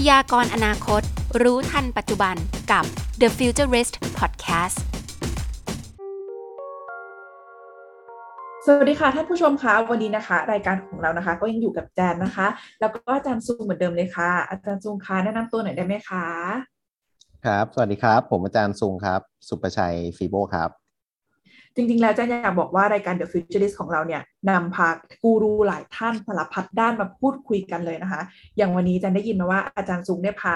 พยากรณ์อนาคต รู้ทันปัจจุบันกับ The Futurist Podcast สวัสดีค่ะท่านผู้ชมคะวันนี้นะคะ รายการของเรานะคะ ก็ยังอยู่กับแจนนะคะ แล้วก็อาจารย์ซูงเหมือนเดิมเลยค่ะ อาจารย์ซูงคะแนะนำตัวหน่อยได้ไหมคะ ครับ สวัสดีครับ ผมอาจารย์ซุงครับ สุประชัยฟีโบครับ จริง ๆ แล้วอาจารย์อยากบอกว่ารายการ The Futurist ของเราเนี่ยนำพากูรูหลายท่านสารพัดด้านมาพูดคุยกันเลยนะคะ อย่างวันนี้อาจารย์ได้ยินมาว่าอาจารย์ซุงได้พา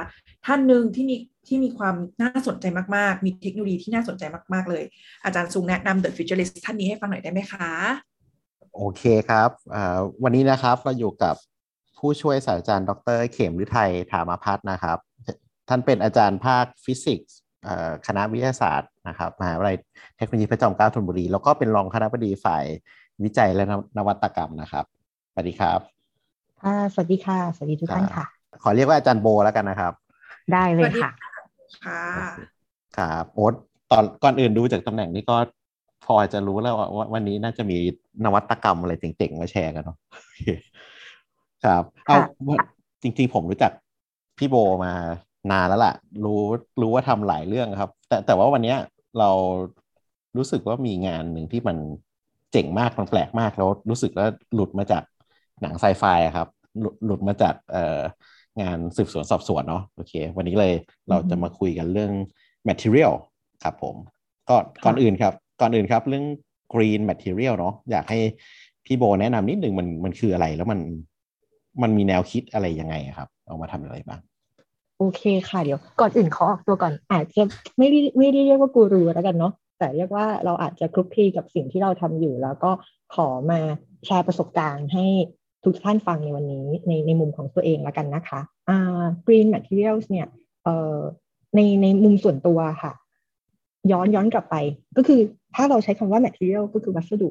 ท่านหนึ่งที่มีที่มีความน่าสนใจมาก ๆ มีเทคโนโลยีที่น่าสนใจมาก ๆ เลย อาจารย์ซุงแนะนำ The Futurist ท่านนี้ให้ฟังหน่อยได้ไหมคะโอเคครับวันนี้นะครับเราอยู่กับผู้ช่วยศาสตราจารย์ ดร เขมฤทัยถามาพัฒน์นะครับ ท่านเป็นอาจารย์ภาคฟิสิกส์ คณะวิทยาศาสตร์นะครับมหาวิทยาลัยเทคโนโลยีพระจอมเกล้าธนบุรี แล้วก็เป็นรองคณะบดีฝ่ายวิจัยและนวัตกรรมนะครับสวัสดีครับค่ะสวัสดีค่ะ สวัสดีทุกท่านค่ะ ขอเรียกว่าอาจารย์โบแล้วกันนะครับ ได้เลยค่ะค่ะครับโอ๊ตตอนก่อนอื่นดูจากตำแหน่งนี้ก็พอจะรู้แล้วว่าวันนี้น่าจะมีนวัตกรรมอะไรเจ๋งๆมาแชร์กันเนาะโอเคครับเอาค่ะว่าจริงๆผมรู้จักพี่โบมา นานแล้วล่ะ รู้รู้ว่าทำหลายเรื่องครับ แต่แต่ว่าวันเนี้ยเรารู้สึกว่ามีงานหนึ่งที่มันเจ๋งมากมันแปลกมากแล้วรู้สึกว่าหลุดมาจากหนังไซไฟอะครับหลุดหลุดมาจากเอ่องานสืบสวนสอบสวนเนาะโอเค วันนี้เลยเราจะมาคุยกันเรื่อง material ครับผมก็ก่อนอื่นครับ ก่อนอื่นครับ เรื่อง green material เนาะอยากให้พี่โบแนะนำนิดนึงมันมันคืออะไรแล้วมันมันมีแนวคิดอะไรยังไงอะครับ เอามาทำอะไรบ้าง โอเคค่ะเดี๋ยว ก่อนอื่นขอออกตัวก่อน อาจจะไม่ได้ไม่ได้เรียกว่ากูรูแล้วกันเนาะแต่เรียกว่าเราอาจจะคลุกคลีกับสิ่งที่เราทำอยู่ แล้วก็ขอมาแชร์ประสบการณ์ให้ทุกท่านฟังในวันนี้ในในมุมของตัวเองแล้วกันนะคะอ่า green materials เนี่ยเอ่อในในมุมส่วนตัวค่ะ ย้อนย้อนกลับไป ก็คือถ้าเราใช้คำว่า material ก็คือวัสดุ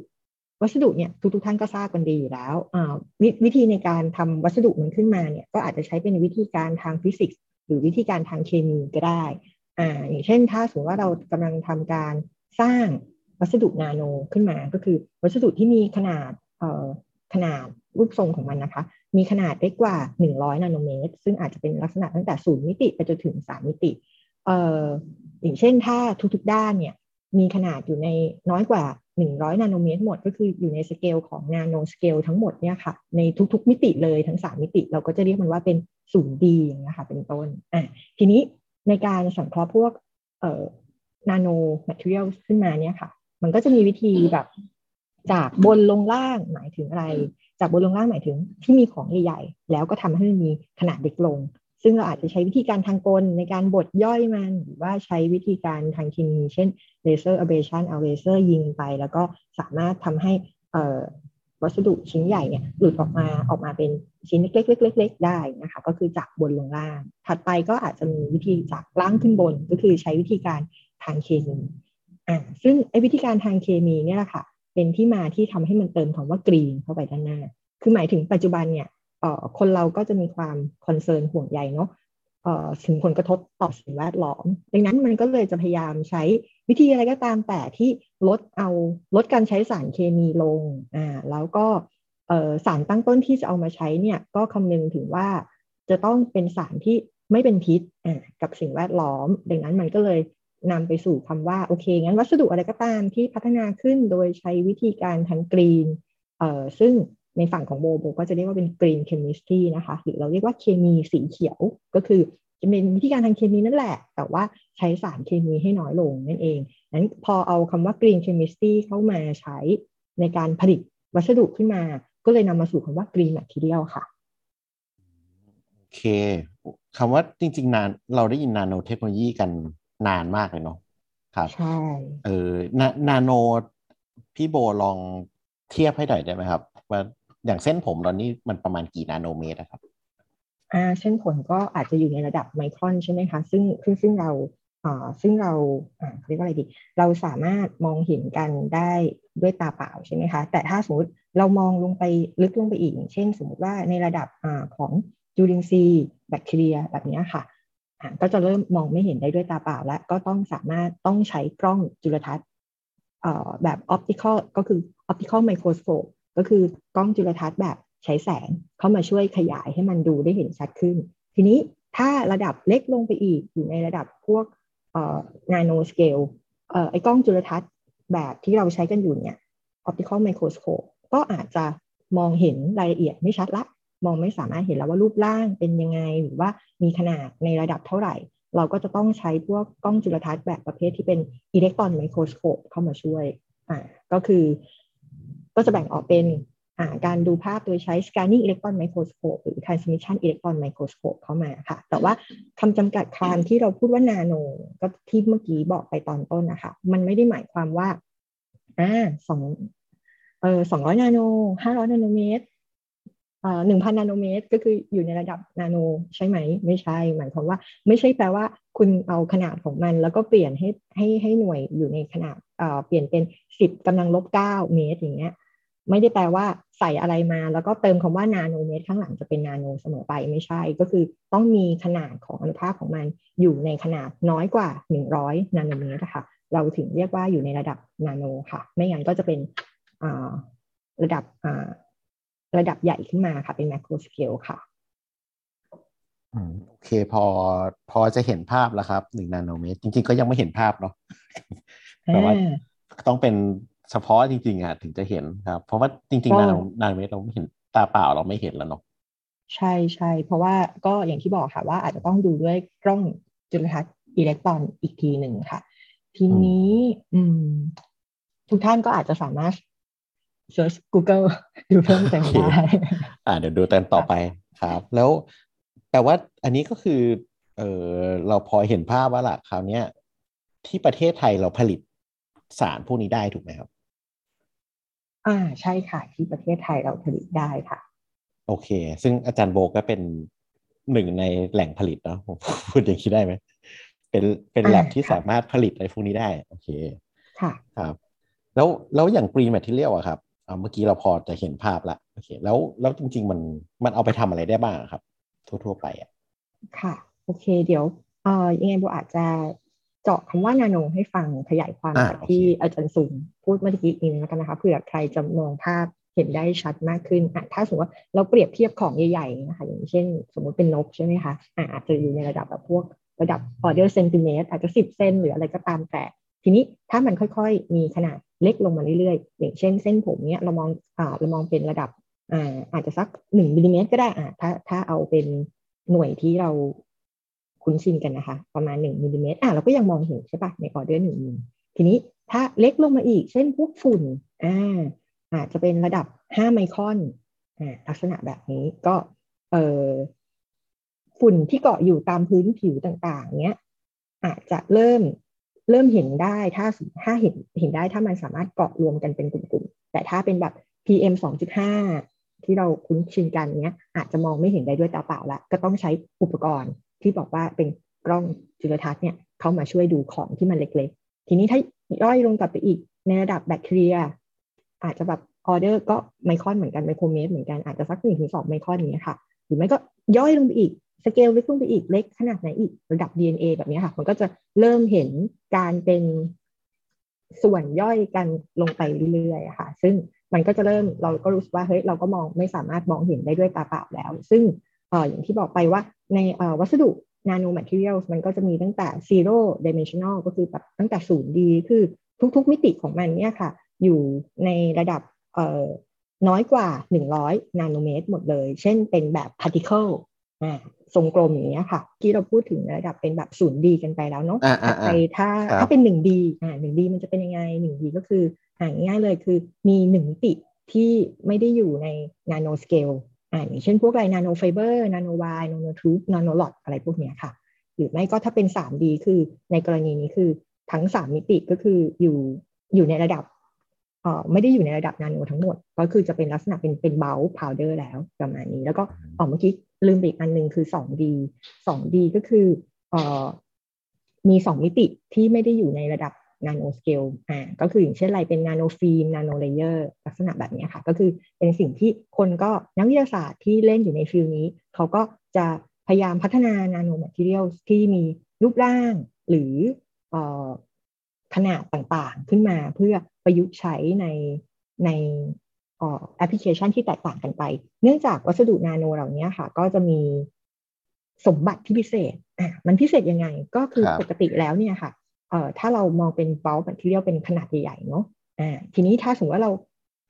วัสดุเนี่ยทุกทุกท่านก็ทราบกันดีอยู่แล้วอ่าวิวิธีในการทำวัสดุมันขึ้นมาเนี่ยก็อาจจะใช้เป็นวิธีการทางฟิสิกส์ หรือวิธีการทางเคมีก็ได้อ่าอย่างเช่น ถ้าสมมติว่าเรากำลังทำการสร้างวัสดุนาโนขึ้นมา ก็คือวัสดุที่มีขนาดเอ่อขนาดรูปทรงของมันนะคะ มีขนาดเล็กกว่า 100 นาโนเมตร ซึ่งอาจจะเป็นลักษณะตั้งแต่ 0 มิติไปจนถึง 3 มิติเอ่ออย่างเช่นถ้าทุกๆด้านเนี่ยมีขนาดอยู่ในน้อยกว่า 100 นาโนเมตรหมด ก็คืออยู่ในสเกลของ nanoscale ทั้งหมดเนี่ยค่ะในทุกๆ มิติเลยทั้ง 3 มิติ เราก็จะเรียกมันว่าเป็น 0D อย่างเงี้ยค่ะเป็นต้นอะทีนี้ในการสังเคราะห์พวกเอ่อ nanomaterial ขึ้นมาเนี่ยค่ะ มันก็จะมีวิธีแบบ จากบนลงล่างหมายถึงอะไร จากบนลงล่างหมายถึงที่มีของใหญ่ๆแล้วก็ทำให้มันมีขนาดเล็กลง ซึ่งเราอาจจะใช้วิธีการทางกลในการบดย่อยมัน หรือว่าใช้วิธีการทางเคมีเช่น laser ablation เอาเลเซอร์ยิงไป แล้วก็สามารถทำให้เอ่อวัสดุชิ้นใหญ่เนี่ยหลุดออกมาออกมาเป็น ชิ้นเล็กๆๆ ได้นะคะ ก็คือจากบนลงล่าง ถัดไปก็อาจจะมีวิธีจากล่างขึ้นบน ก็คือใช้วิธีการทางเคมีอ่าซึ่งไอ้วิธีการทางเคมีเนี่ยแหละค่ะ เป็นที่มาที่ทำให้มันเติมคำว่า green เข้าไปด้านหน้า คือหมายถึงปัจจุบันเนี่ยเอ่อคนเราก็จะมีความคอนเซิร์นห่วงใยเนาะเอ่อถึงผลกระทบต่อสิ่งแวดล้อม ดังนั้นมันก็เลยจะพยายามใช้วิธีอะไรก็ตามแต่ที่ลดเอาลดการใช้สารเคมีลงอ่าแล้วก็ สารตั้งต้นที่จะเอามาใช้เนี่ยก็คำนึงถึงว่าจะต้องเป็นสารที่ไม่เป็นพิษกับสิ่งแวดล้อม ดังนั้นมันก็เลยนำไปสู่คำว่าโอเคงั้นวัสดุอะไรก็ตามที่พัฒนาขึ้นโดยใช้วิธีการทางกรีนเอ่อซึ่งในฝั่งของโบโบก็จะเรียกว่าเป็น green chemistry นะคะหรือเราเรียกว่าเคมีสีเขียวก็คือจะเป็นวิธีการทางเคมีนั่นแหละ แต่ว่าใช้สารเคมีให้น้อยลงนั่นเองนั้นพอเอาคำว่า green chemistry เข้ามาใช้ในการผลิตวัสดุขึ้นมา ก็เลยนำมาสู่คำว่า green material ค่ะโอเคคำว่าจริงๆนานเราได้ยินนาโนเทคโนโลยีกันนานมากเลยเนาะครับใช่เออนานาโนพี่โบลองเทียบให้หน่อยได้ไหมครับ ว่าอย่างเส้นผมตอนนี้มันประมาณกี่นาโนเมตรอะครับอ่าเส้นผลก็อาจจะอยู่ในระดับไมครอนใช่ไหมคะ ซึ่งซึ่งซึ่งเราอ่าซึ่งเราอ่าเรียกว่าอะไรดี เราสามารถมองเห็นกันได้ด้วยตาเปล่าใช่ไหมคะ แต่ถ้าสมมติ เรามองลงไปลึกลงไปอีก เช่น สมมติว่าในระดับอของจุลินทรีย์แบคทีเรียแบบนี้ค่ะ ก็จะเริ่มมองไม่เห็นได้ด้วยตาเปล่า และก็ต้องสามารถต้องใช้กล้องจุลทรรศน์แบบ optical ก็คือ optical microscope ก็คือกล้องจุลทรรศน์แบบใช้แสงเข้ามาช่วยขยายให้มันดูได้เห็นชัดขึ้น ทีนี้ถ้าระดับเล็กลงไปอีกอยู่ในระดับพวก nanoscale ไอ้กล้องจุลทรรศน์แบบที่เราใช้กันอยู่เนี่ย optical microscope ก็อาจจะมองเห็นรายละเอียดไม่ชัดละ มองไม่สามารถเห็นแล้วว่ารูปร่างเป็นยังไง หรือว่ามีขนาดในระดับเท่าไหร่ เราก็จะต้องใช้พวกกล้องจุลทรรศน์แบบประเภทที่เป็นอิเล็กตรอนไมโครสโคปเข้ามาช่วยอ่าก็คือ ก็จะแบ่งออกเป็นอ่าการดูภาพโดยใช้ scanning electron microscope หรือ transmission electron microscope เข้ามาค่ะ แต่ว่าคำจำกัดความที่เราพูดว่านาโน ก็ที่เมื่อกี้บอกไปตอนต้นนะคะ มันไม่ได้หมายความว่าอ่าสอง เออสองร้อยนาโนห้าร้อยนาโนเมตรเอ่อหนึ่งพันนาโนเมตร ก็คืออยู่ในระดับนาโนใช่ไหม ไม่ใช่ หมายความว่า ไม่ใช่แปลว่าคุณเอาขนาดของมัน แล้วก็เปลี่ยนให้ให้ให้หน่วยอยู่ในขนาดเอ่อเปลี่ยนเป็นสิบกำลังลบเก้าเมตรอย่างเงี้ยไม่ได้แปลว่าใส่อะไรมา แล้วก็เติมคำว่านาโนเมตรข้างหลังจะเป็นนาโนเสมอไปไม่ใช่ ก็คือต้องมีขนาดของอนุภาคของมันอยู่ในขนาดน้อยกว่าหนึ่งร้อยนาโนเมตรค่ะเราถึงเรียกว่าอยู่ในระดับนาโนค่ะ ไม่งั้นก็จะเป็น ระดับระดับใหญ่ขึ้นมาค่ะ เป็นแมคโครสเกลค่ะโอเคพอพอจะเห็นภาพแล้วครับหนึ่งนาโนเมตรจริง ๆ ก็ยังไม่เห็นภาพเนาะแต่ว่าต้องเป็นเฉพาะจริง ๆอะถึงจะเห็นครับ เพราะว่าจริง ๆ นาโนนาโนเมตรเราไม่เห็นตาเปล่าเราไม่เห็นแล้วเนาะใช่ใช่เพราะว่าก็อย่างที่บอกค่ะว่าอาจจะต้องดูด้วยกล้องจุลทรรศน์อิเล็กตรอนอีกทีหนึ่งค่ะ ทีนี้ อืม ทุกท่านก็อาจจะสามารถ search Google ดูเพิ่มเติมได้อ่าเดี๋ยวดูตันต่อไปครับ แล้วแปลว่าอันนี้ก็คือเออเราพอเห็นภาพว่าล่ะคราวนี้ยที่ประเทศไทยเราผลิตสารพวกนี้ได้ถูกไหมครับอ่าใช่ค่ะ ที่ประเทศไทยเราผลิตได้ค่ะ โอเค ซึ่งอาจารย์โบก็เป็นหนึ่งในแหล่งผลิตเนาะผมพูดอย่างนี้ได้ไหมเป็นเป็นแลบที่สามารถผลิตอะไรพวกนี้ได้ โอเค ค่ะ ครับ แล้วแล้วอย่างกรีแมทที่เรียกอะครับ เมื่อกี้เราพอจะเห็นภาพละโอเคแล้วแล้วจริง ๆ มันมันเอาไปทำอะไรได้บ้างครับ ทั่ว ๆ ไปอะค่ะ โอเค เดี๋ยวเอ่อยังไงโบอาจจะเจาะคำว่านาโนให้ฟังขยายความจากที่อาจารย์สุนพูดเมื่อกี้อีกนึงกันนะคะเผื่อใครจะมองภาพเห็นได้ชัดมากขึ้นอะถ้าสมมติว่าเราเปรียบเทียบของใหญ่ๆนะคะอย่างเช่น สมมติเป็นนกใช่ไหมคะอะอาจจะอยู่ในระดับแบบพวกระดับออเดอร์เซนติเมตรอาจจะสิบเซนหรืออะไรก็ตามแต่ ทีนี้ถ้ามันค่อยๆ มีขนาดเล็กลงมาเรื่อยๆ อย่างเช่นเส้นผมเนี้ยเรามองอ่าเรามองเป็นระดับอ่าอาจจะสักหนึ่งมิลลิเมตรก็ได้อ่าถ้าถ้าเอาเป็นหน่วยที่เราคุ้นชินกันนะคะ ประมาณหนึ่งมิลลิเมตรอ่าเราก็ยังมองเห็นใช่ปะในออเดอร์หนึ่งมิลทีนี้ถ้าเล็กลงมาอีก เช่นพวกฝุ่นอ่าอาจจะเป็นระดับห้าไมครอนอ่าลักษณะแบบนี้ก็เออฝุ่นที่เกาะอยู่ตามพื้นผิวต่างๆ เนี้ยอาจจะเริ่ม เริ่มเห็นได้ถ้าถ้าเห็นเห็นได้ถ้ามันสามารถเกาะรวมกันเป็นกลุ่มๆ แต่ถ้าเป็นแบบ PM 2.5 ที่เราคุ้นชินกันเนี้ย อาจจะมองไม่เห็นได้ด้วยตาเปล่าละก็ต้องใช้อุปกรณ์ที่บอกว่าเป็นกล้องจุลทรรศน์เนี่ยเข้ามาช่วยดูของที่มันเล็กๆ ทีนี้ถ้าย่อยลงกลับไปอีกในระดับแบคทีเรีย อาจจะแบบออเดอร์ก็ไมครอนเหมือนกันไมโครเมตรเหมือนกันอาจจะสักหนึ่งถึงสองไมครอนนี้ค่ะ หรือไม่ก็ย่อยลงไปอีก สเกลเล็กลงไปอีกเล็กขนาดไหนอีกระดับ DNA แบบนี้ค่ะ มันก็จะเริ่มเห็นการเป็นส่วนย่อยกันลงไปเรื่อยๆค่ะ ซึ่งมันก็จะเริ่มเราก็รู้สึกว่าเฮ้ยเราก็มองไม่สามารถมองเห็นได้ด้วยตาเปล่าแล้ว ซึ่งอย่างที่บอกไปว่าในวัสดุ nanomaterial มันก็จะมีตั้งแต่ zero dimensional ก็คือแบบตั้งแต่ศูนย์ D คือทุกๆ มิติของมันเนี่ยค่ะ อยู่ในระดับน้อยกว่า 100 นาโนเมตรหมดเลย เช่นเป็นแบบ particle ทรงกลมอย่างเงี้ยค่ะ ที่เราพูดถึงระดับเป็นแบบศูนย์ D กันไปแล้วเนาะไปถ้าถ้าเป็นหนึ่ง D อ่าหนึ่ง D มันจะเป็นยังไงหนึ่ง D ก็คืออ่าง่ายเลยคือมีหนึ่งมิติที่ไม่ได้อยู่ใน nanoscale อ่าอย่างเช่นพวกอะไร nanofiber nanowire nanotube นาโนหลอดอะไรพวกเนี้ยค่ะ หรือไม่ก็ถ้าเป็นสาม D คือในกรณีนี้คือทั้งสามมิติก็คืออยู่อยู่ในระดับเอ่อ ไม่ได้อยู่ในระดับนาโนทั้งหมด ก็คือจะเป็นลักษณะเป็นเป็น bulk powder แล้วประมาณนี้ แล้วก็อ๋อเมื่อกี้ลืมอีกอันหนึ่งคือ 2D 2D ก็คือเอ่อมี 2 มิติที่ไม่ได้อยู่ในระดับnanoscale อ่าก็คืออย่างเช่นอะไรเป็น nanofilm nanolayer ลักษณะแบบนี้ค่ะ ก็คือเป็นสิ่งที่คนก็นักวิทยาศาสตร์ที่เล่นอยู่ใน field นี้ เขาก็จะพยายามพัฒนา nanomaterial ที่มีรูปร่างหรือเอ่อ ขนาดต่างๆ ขึ้นมาเพื่อประยุกต์ใช้ในในแอปพลิเคชันที่แตกต่างกันไป เนื่องจากวัสดุนาโนเหล่านี้ค่ะ ก็จะมีสมบัติที่พิเศษอะมันพิเศษยังไงก็คือครับปกติแล้วเนี่ยค่ะเอ่อถ้าเรามองเป็นเบลแบคทีเรียเป็นขนาดใหญ่ๆเนาะอ่าทีนี้ถ้าสมมติว่าเรา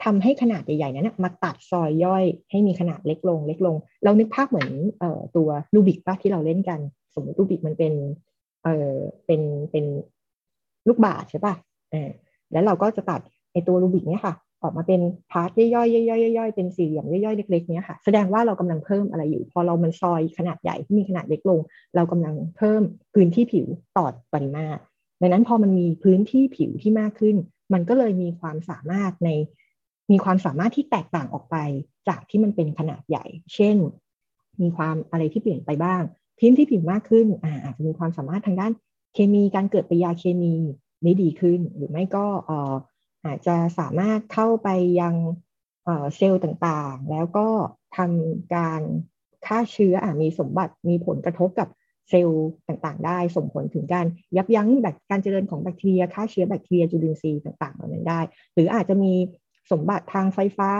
ทำให้ขนาดใหญ่ๆนั้นนะมาตัดซอยย่อยให้มีขนาดเล็กลง เล็กลง เรานึกภาพเหมือนเอ่อตัวรูบิกอะที่เราเล่นกัน สมมติรูบิกมันเป็นเอ่อเป็นเป็น ลูกบาศก์ใช่ป่ะเออแล้วเราก็จะตัดไอตัวรูบิกเนี่ยค่ะ ออกมาเป็น part ย่อยๆย่อยๆย่อยๆเป็นสี่เหลี่ยมย่อยๆเล็กๆเนี่ยค่ะ แสดงว่าเรากำลังเพิ่มอะไรอยู่ พอเรามันซอยขนาดใหญ่ที่มีขนาดเล็กลง เรากำลังเพิ่มพื้นที่ผิวต่อปริมาตรดังนั้นพอมันมีพื้นที่ผิวที่มากขึ้น มันก็เลยมีความสามารถในมีความสามารถที่แตกต่างออกไปจากที่มันเป็นขนาดใหญ่ เช่น มีความอะไรที่เปลี่ยนไปบ้างพื้นที่ผิวมากขึ้นอาจจะมีความสามารถทางด้าน เคมีการเกิดปฏิกิริยาเคมีได้ดีขึ้น หรือไม่ก็ออาจจะสามารถเข้าไปยังเซลล์ต่างๆ แล้วก็ทำการฆ่าเชื้ออมีสมบัติมีผลกระทบกับเซลล์ต่างๆ ได้ส่งผลถึงการยับยั้งแบบการเจริญของแบคทีเรียฆ่าเชื้อแบคทีเรียจุลินทรีย์ต่างๆเหล่านั้นได้ หรืออาจจะมีสมบัติทางไฟฟ้า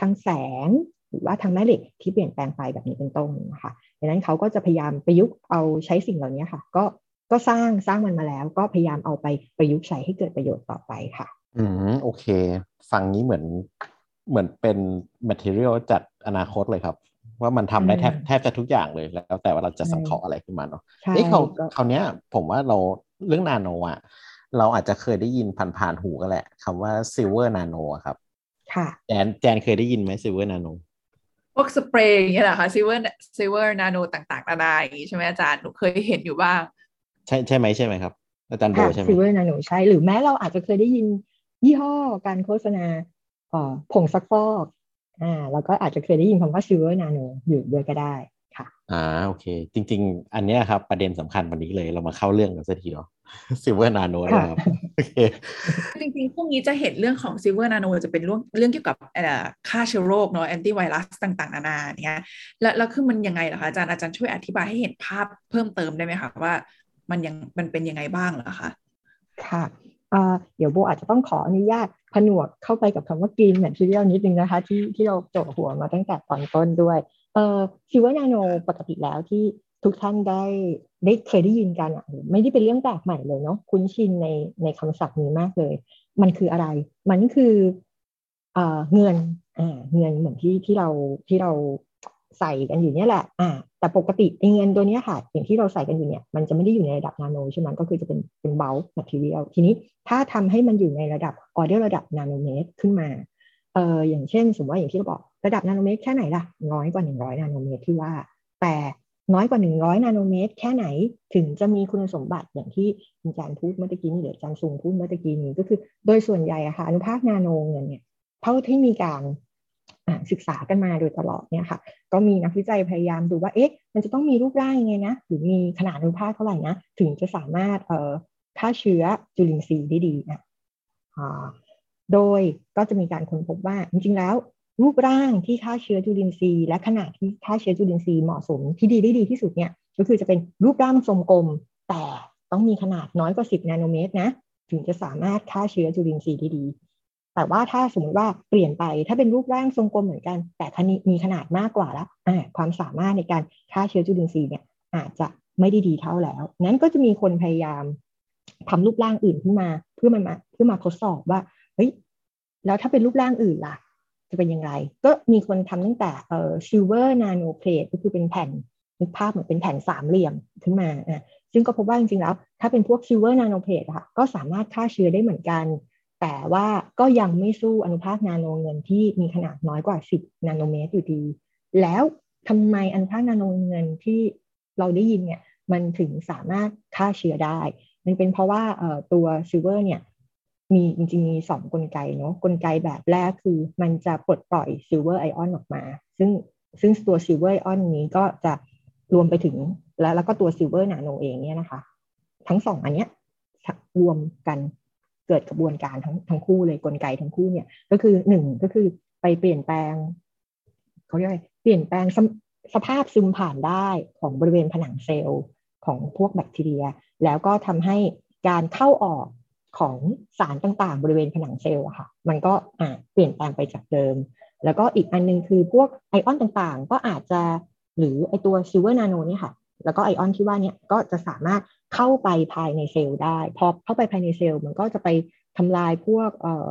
ทางแสง หรือว่าทางแม่เหล็กที่เปลี่ยนแปลงไปแบบนี้เป็นต้นนะคะดังนั้นเขาก็จะพยายามประยุกต์เอาใช้สิ่งเหล่านี้ค่ะ ก็ ก็สร้างสร้างมันมาแล้ว ก็พยายามเอาไปประยุกต์ใช้ให้เกิดประโยชน์ต่อไปค่ะ อืโอเค ฟังนี้เหมือนเหมือนเป็น material จัดอนาคตเลยครับ ว่ามันทำได้แทบอืมแทบจะทุกอย่างเลยแล้วแต่ว่าเราจะใช่สังเคราะห์อะไรขึ้นมาเนาะใช่เอ้เขาก็คราวเนี้ยผมว่าเราเรื่องนาโนอะเราอาจจะเคยได้ยินผ่านๆหูกันแหละคำว่า silver nano อะครับ ค่ะแจนแจนเคยได้ยินไหม silver nano พวกสเปรย์อย่างเงี้ยเหรอคะ silver silver nano ต่างๆนานาอย่างงี้ใช่ไหมอาจารย์หนูเคยเห็นอยู่บ้าง ใช่ใช่ไหมใช่ไหมครับอาจารย์โบค่ะใช่ไหมซิเวอร์นาโนใช่หรือแม้เราอาจจะเคยได้ยินยี่ห้อการโฆษณาเอ่อผงซักฟอกอ่าแล้วก็อาจจะเคยได้ยินคำว่า silver nanoอยู่ด้วยก็ได้ค่ะอ่าโอเค จริง ๆ อันเนี้ยครับประเด็นสำคัญวันนี้เลยเรามาเข้าเรื่องกันสักทีเนาะ silver nano นะครับโอเคจริงๆพวกนี้จะเห็นเรื่องของ silver nano จะเป็นเรื่องเรื่องเกี่ยวกับเอ่อฆ่าเชื้อโรคเนาะแอนตี้ไวรัสต่างๆ นานาเนี้ยแล้วแล้วคือมันยังไงล่ะคะอาจารย์อาจารย์ช่วยอธิบายให้เห็นภาพเพิ่มเติมได้ไหมคะว่า มันยังมันเป็นยังไงบ้างเหรอคะค่ะเดี๋ยวโบอาจจะต้องขออนุญาตผนวกเข้าไปกับคำว่า green material นิดนึงนะคะ ที่ที่เราโจทย์หัวมาตั้งแต่ตอนต้นด้วยเอ่อซิวนาโนปกติแล้วที่ทุกท่านได้ได้เคยได้ยินกันอะไม่ได้เป็นเรื่องแปลกใหม่เลยเนาะคุ้นชินในในคำศัพท์นี้มากเลย มันคืออะไร มันคือเอ่อเงินอ่าเงินเหมือนที่ที่เราที่เรา ใส่กันอยู่เนี่ยแหละอ่าแต่ปกติไอ้เงินตัวเนี้ยค่ะอย่างที่เราใส่กันอยู่เนี่ยมันจะไม่ได้อยู่ในระดับนาโนใช่ไหมก็คือจะเป็นเป็น bulk material ทีนี้ถ้าทำให้มันอยู่ในระดับออเดอร์ระดับนาโนเมตรขึ้นมาเอ่ออย่างเช่น สมมติว่าอย่างที่เราบอกระดับนาโนเมตรแค่ไหนล่ะน้อยกว่า 100 นาโนเมตรที่ว่า แต่น้อยกว่า 100 นาโนเมตร แค่ไหนถึงจะมีคุณสมบัติอย่างที่อาจารย์พูดเมื่อกี้นี้หรืออาจารย์ซุงพูดเมื่อกี้นี้ก็คือ โดยส่วนใหญ่อะค่ะอนุภาคนาโนเงินเนี่ยเท่าที่มีการอ่า ศึกษากันมาโดยตลอดเนี่ยค่ะ ก็มีนักวิจัยพยายามดูว่าเอ๊ะมันจะต้องมีรูปร่างยังไงนะหรือมีขนาดอนุภาคเท่าไหร่นะถึงจะสามารถเอ่อฆ่าเชื้อจุลินทรีย์ได้ดีนะอ่าโดยก็จะมีการค้นพบว่าจริงๆแล้วรูปร่างที่ฆ่าเชื้อจุลินทรีย์และขนาดที่ฆ่าเชื้อจุลินทรีย์เหมาะสมที่ดีได้ดีที่สุดเนี่ยก็คือจะเป็นรูปร่างทรงกลม แต่ต้องมีขนาดน้อยกว่า 10 นาโนเมตรนะถึงจะสามารถฆ่าเชื้อจุลินทรีย์ได้ดี แต่ว่าถ้าสมมติว่าเปลี่ยนไปถ้าเป็นรูปร่างทรงกลมเหมือนกัน แต่คณิมีขนาดมากกว่าแล้วความสามารถในการฆ่าเชื้อจุลินทรีย์เนี่ยอาจจะไม่ได้ดีเท่าแล้ว นั้นก็จะมีคนพยายามทำรูปร่างอื่นขึ้นมาเพื่อมันมาเพื่อมาทดสอบว่าเฮ้ยแล้วถ้าเป็นรูปร่างอื่นล่ะ จะเป็นยังไง ก็มีคนทำตั้งแต่เอ่อ silver nano plate ก็คือเป็นแผ่นนึกภาพเหมือนเป็นแผ่นสามเหลี่ยมขึ้นมาอะซึ่งก็พบว่าจริงๆแล้ว ถ้าเป็นพวก silver nano plate อะค่ะก็สามารถฆ่าเชื้อได้เหมือนกัน แต่ว่าก็ยังไม่สู้อนุภาคนาโนเงินที่มีขนาดน้อยกว่า 10 นาโนเมตรอยู่ดี แล้วทำไมอนุภาคนาโนเงินที่เราได้ยินเนี่ยมันถึงสามารถฆ่าเชื้อได้ มันเป็นเพราะว่าตัว silver เนี่ยมีจริงๆมีสองกลไกเนาะกลไกแบบแรกคือมันจะปลดปล่อย silver ion ออกมา ซึ่งซึ่งตัว silver ion นี้ก็จะรวมไปถึงแล้วแล้วก็ตัว silver nano เองเนี่ยนะคะ ทั้งสองอันเนี้ยรวมกัน เกิดกระบวนการทั้งทั้งคู่เลยกลไกทั้งคู่เนี่ย ก็คือหนึ่งก็คือไปเปลี่ยนแปลงเขาเรียกอะไรเปลี่ยนแปลงสภาพซึมผ่านได้ของบริเวณผนังเซลล์ของพวกแบคทีเรีย แล้วก็ทำให้การเข้าออกของสารต่างๆ บริเวณผนังเซลล์อะค่ะ มันก็เปลี่ยนแปลงไปจากเดิม แล้วก็อีกอันนึงคือพวกไอออนต่างๆ ก็อาจจะหรือไอตัว silver nano นี่ค่ะ แล้วก็ไอออนที่ว่าเนี่ยก็จะสามารถเข้าไปภายในเซลล์ได้ พอเข้าไปภายในเซลล์มันก็จะไปทำลายพวกเอ่อ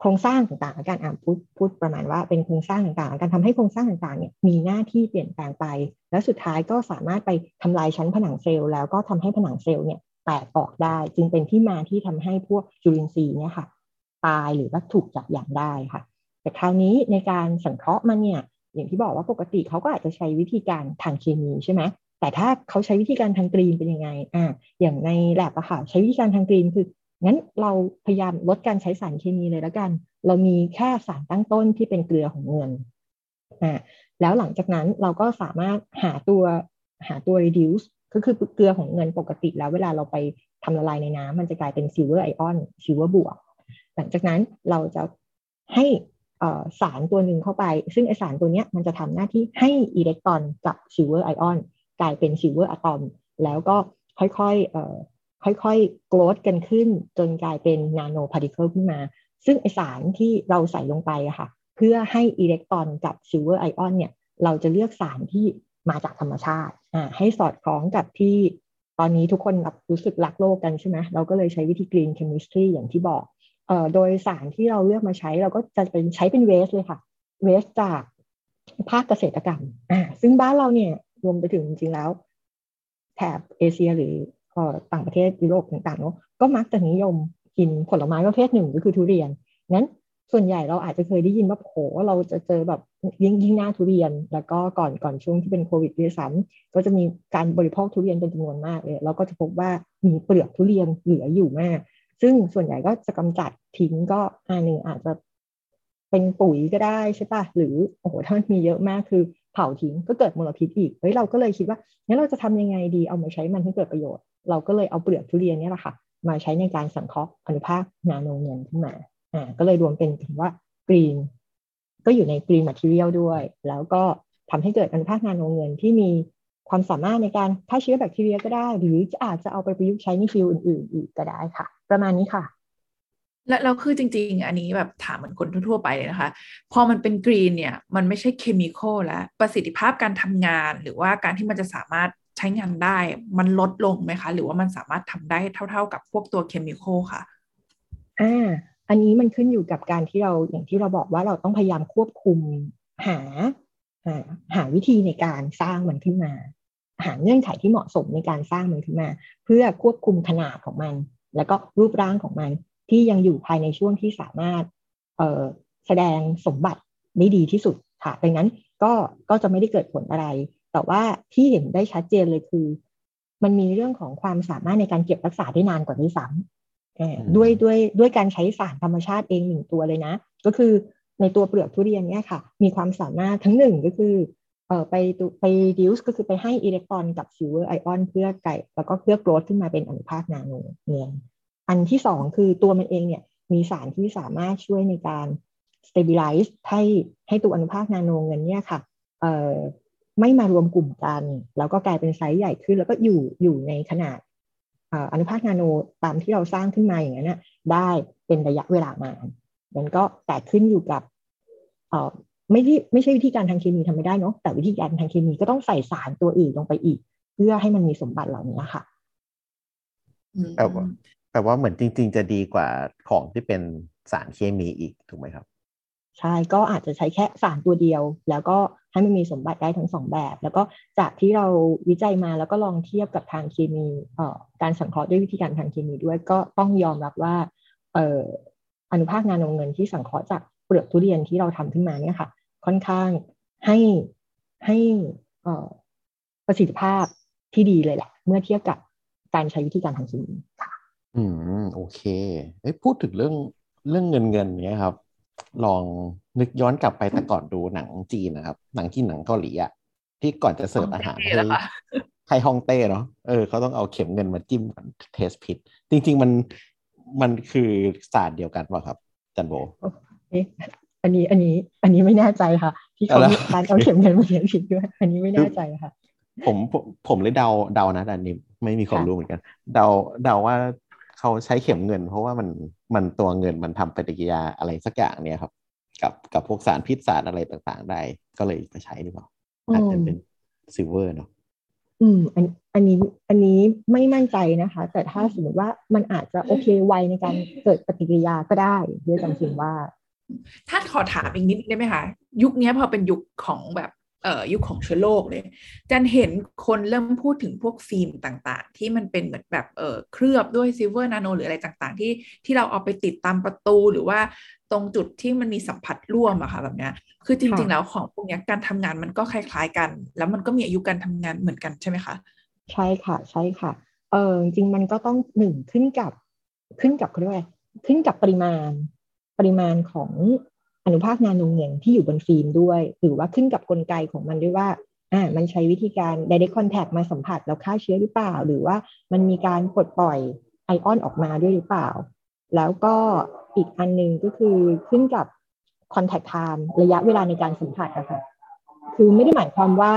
โครงสร้างต่างๆการอ่านพูดพูดประมาณว่าเป็นโครงสร้างต่างๆ การทำให้โครงสร้างต่างๆเนี่ยมีหน้าที่เปลี่ยนแปลงไป และสุดท้ายก็สามารถไปทำลายชั้นผนังเซลล์แล้วก็ทำให้ผนังเซลล์เนี่ยแตกออกได้ จึงเป็นที่มาที่ทำให้พวกจุลินทรีย์เนี่ยค่ะตายหรือว่าถูกจับอย่างได้ค่ะ แต่คราวนี้ในการสังเคราะห์มันเนี่ย อย่างที่บอกว่าปกติเขาก็อาจจะใช้วิธีการทางเคมีใช่ไหมแต่ถ้าเขาใช้วิธีการทางกรีนเป็นยังไงอ่าอย่างในแลบอะค่ะใช้วิธีการทางกรีนคืองั้นเราพยายามลดการใช้สารเคมีเลยแล้วกัน เรามีแค่สารตั้งต้นที่เป็นเกลือของเงินอ่าแล้วหลังจากนั้นเราก็สามารถหาตัวหาตัว reduce ก็คือเกลือของเงินปกติแล้วเวลาเราไปทำละลายในน้ำมันจะกลายเป็น silver ion silver บวก หลังจากนั้นเราจะให้ สารตัวหนึ่งเข้าไป ซึ่งไอสารตัวนี้มันจะทำหน้าที่ให้อิเล็กตรอนกับ silver ion กลายเป็น silver atom แล้วก็ค่อยๆค่อยๆ grow กันขึ้น จนกลายเป็น nanoparticle ขึ้นมา ซึ่งไอสารที่เราใส่ลงไปอะค่ะ เพื่อให้อิเล็กตรอนกับ silver ion เนี่ย เราจะเลือกสารที่มาจากธรรมชาติอ่าให้สอดคล้องกับที่ตอนนี้ทุกคนรู้สึกรักโลกกันใช่ไหมเราก็เลยใช้วิธี green chemistry อย่างที่บอก โดยสารที่เราเลือกมาใช้เราก็จะเป็นใช้เป็นเวสเลยค่ะเวสจากภาคเกษตรกรรมอ่าซึ่งบ้านเราเนี่ยรวมไปถึงจริงๆแล้ว แถบเอเชียหรือต่างประเทศยุโรปต่างๆเนาะก็มักจะนิยมกินผลไม้ประเภทหนึ่งก็คือทุเรียนงั้นส่วนใหญ่เราอาจจะเคยได้ยินว่าโหเราจะเจอแบบยิ่งยิ่งหน้าทุเรียน แล้วก็ก่อนก่อนช่วงที่เป็นโควิดด้วยซ้ำก็จะมีการบริโภคทุเรียนเป็นจำนวนมากเลยเราก็จะพบว่ามีเปลือกทุเรียนเหลืออยู่มาก ซึ่งส่วนใหญ่ก็จะกำจัดทิ้งก็อันหนึ่งอาจจะเป็นปุ๋ยก็ได้ใช่ปะหรือโอ้โหถ้ามันมีเยอะมากคือเผาทิ้งก็เกิดมลพิษอีกเฮ้ยเราก็เลยคิดว่างั้นเราจะทำยังไงดีเอามาใช้มันให้เกิดประโยชน์ เราก็เลยเอาเปลือกทุเรียนนี่แหละค่ะ มาใช้ในการสังเคราะห์อนุภาคนาโนเงินขึ้นมาอ่าก็เลยรวมเป็นคำว่า green ก็อยู่ใน green material ด้วย แล้วก็ทำให้เกิดอนุภาคนาโนเงินที่มี ความสามารถในการฆ่าเชื้อแบคทีเรียก็ได้ หรืออาจจะเอาไปประยุกต์ใช้ใน field อื่น ๆ อีกก็ได้ค่ะ ประมาณนี้ค่ะ และเราคือจริง ๆ อันนี้แบบถามเหมือนคนทั่ว ๆ ไปเลยนะคะ พอมันเป็น green เนี่ย มันไม่ใช่ chemical แล้ว ประสิทธิภาพการทำงาน หรือว่าการที่มันจะสามารถใช้งานได้ มันลดลงไหมคะ หรือว่ามันสามารถทำได้เท่า ๆ กับพวกตัวเคมีคอลค่ะอ่าอันนี้มันขึ้นอยู่กับการที่เราอย่างที่เราบอกว่าเราต้องพยายามควบคุมหาหาหาวิธีในการสร้างมันขึ้นมา หาเงื่อนไขที่เหมาะสมในการสร้างมันขึ้นมา เพื่อควบคุมขนาดของมัน แล้วก็รูปร่างของมัน ที่ยังอยู่ภายในช่วงที่สามารถเอ่อแสดงสมบัติได้ดีที่สุดค่ะดังนั้นก็ก็จะไม่ได้เกิดผลอะไร แต่ว่าที่เห็นได้ชัดเจนเลยคือ มันมีเรื่องของความสามารถในการเก็บรักษาได้นานกว่าด้วยซ้ำด้วยด้วยด้วยการใช้สารธรรมชาติเองหนึ่งตัวเลยนะ ก็คือในตัวเปลือกทุเรียนเนี่ยค่ะ มีความสามารถทั้งหนึ่งก็คือ เอ่อไปรีไป reduce ก็คือไปให้อิเล็กตรอนกับ silver ion เพื่อไก่แล้วก็เพื่อ grow ขึ้นมาเป็นอนุภาคนาโนเงินอันที่สองคือตัวมันเองเนี่ยมีสารที่สามารถช่วยในการ stabilize ให้ให้ตัวอนุภาคนาโนเงินเนี่ยค่ะเอ่อไม่มารวมกลุ่มกัน แล้วก็กลายเป็นไซส์ใหญ่ขึ้น แล้วก็อยู่อยู่ในขนาดอนุภาคนาโนตามที่เราสร้างขึ้นมาอย่างนั้นนะได้เป็นระยะเวลานานมันก็แต่ขึ้นอยู่กับ ไม่ที่ไม่ใช่วิธีการทางเคมีทำไม่ได้เนาะแต่วิธีการทางเคมีก็ต้องใส่สารตัวอื่นลงไปอีก เพื่อให้มันมีสมบัติเหล่านี้ค่ะแต่ว่าแต่ว่าเหมือนจริง ๆ จะดีกว่าของที่เป็นสารเคมีอีกถูกไหมครับ ใช่ก็อาจจะใช้แค่สารตัวเดียว แล้วก็ให้มันมีสมบัติได้ทั้งสองแบบ แล้วก็จากที่เราวิจัยมาแล้วก็ลองเทียบกับทางเคมีเอ่อการสังเคราะห์ด้วยวิธีการทางเคมีด้วยก็ต้องยอมรับว่าเอ่ออนุภาคนาโนเงินที่สังเคราะห์จากเปลือกทุเรียนที่เราทำขึ้นมาเนี่ยค่ะ ค่อนข้างให้ให้เอ่อประสิทธิภาพที่ดีเลยแหละ เมื่อเทียบกับการใช้วิธีการทางเคมีค่ะ อืม โอเคเอ้พูดถึงเรื่องเรื่องเงินเงินเนี้ยครับ ลองนึกย้อนกลับไปแต่ก่อนดูหนังจีนนะครับ หนังจีนหนังเกาหลีอะที่ก่อนจะเสิร์ฟอาหารให้ให้ฮ่องเต้เนาะเออเขาต้องเอาเข็มเงินมาจิ้มเทสพิษจริง ๆ มันมันคือศาสตร์เดียวกันป่ะครับจันโบ อันนี้อันนี้ อันนี้ไม่แน่ใจค่ะ ที่เขามีการเอาเข็มเงินมา test พิษด้วย อันนี้ไม่แน่ใจค่ะ ผมผมผมเลยเดาเดานะอันนี้ไม่มีความรู้เหมือนกัน เดาเดาว่าเขาใช้เข็มเงิน เพราะว่ามันมันตัวเงินมันทำปฏิกิริยาอะไรสักอย่างเนี่ยครับ กับกับพวกสารพิษสารอะไรต่างๆ ได้ ก็เลยไปใช้หรือเปล่าอาจจะเป็น silver เนาะอืมอันอันนี้อันนี้ไม่มั่นใจนะคะ แต่ถ้าสมมติว่ามันอาจจะโอเคไวในการเกิดปฏิกิริยาก็ได้ด้วยจำสิ่งว่า ถ้าขอถามอีกนิดได้ไหมคะยุคนี้พอเป็นยุคของแบบเอ่อยุคของเชื้อโรคเลยจันเห็นคนเริ่มพูดถึงพวกฟิล์มต่างๆ ที่มันเป็นเหมือนแบบเอ่อเคลือบด้วย silver nano หรืออะไรต่างๆ ที่ที่เราเอาไปติดตามประตูหรือว่าตรงจุดที่มันมีสัมผัสร่วมอะค่ะแบบเนี้ยคือจริงค่ะๆแล้วของพวกเนี้ยการทำงานมันก็คล้าย ๆกัน แล้วมันก็มีอายุการทำงานเหมือนกันใช่ไหมคะใช่ค่ะใช่ค่ะเออจริงๆมันก็ต้องหนึ่งขึ้นกับขึ้นกับเขาเรียกว่าอะไรขึ้นกับปริมาณ ปริมาณของอนุภาคนาโนเงินที่อยู่บนฟิล์มด้วย หรือว่าขึ้นกับกลไกของมันด้วยว่าอ่ามันใช้วิธีการ direct contact มาสัมผัสแล้วฆ่าเชื้อหรือเปล่า หรือว่ามันมีการปลดปล่อยไอออนออกมาด้วยหรือเปล่า แล้วก็อีกอันหนึ่งก็คือขึ้นกับ contact time ระยะเวลาในการสัมผัสอะค่ะคือไม่ได้หมายความว่า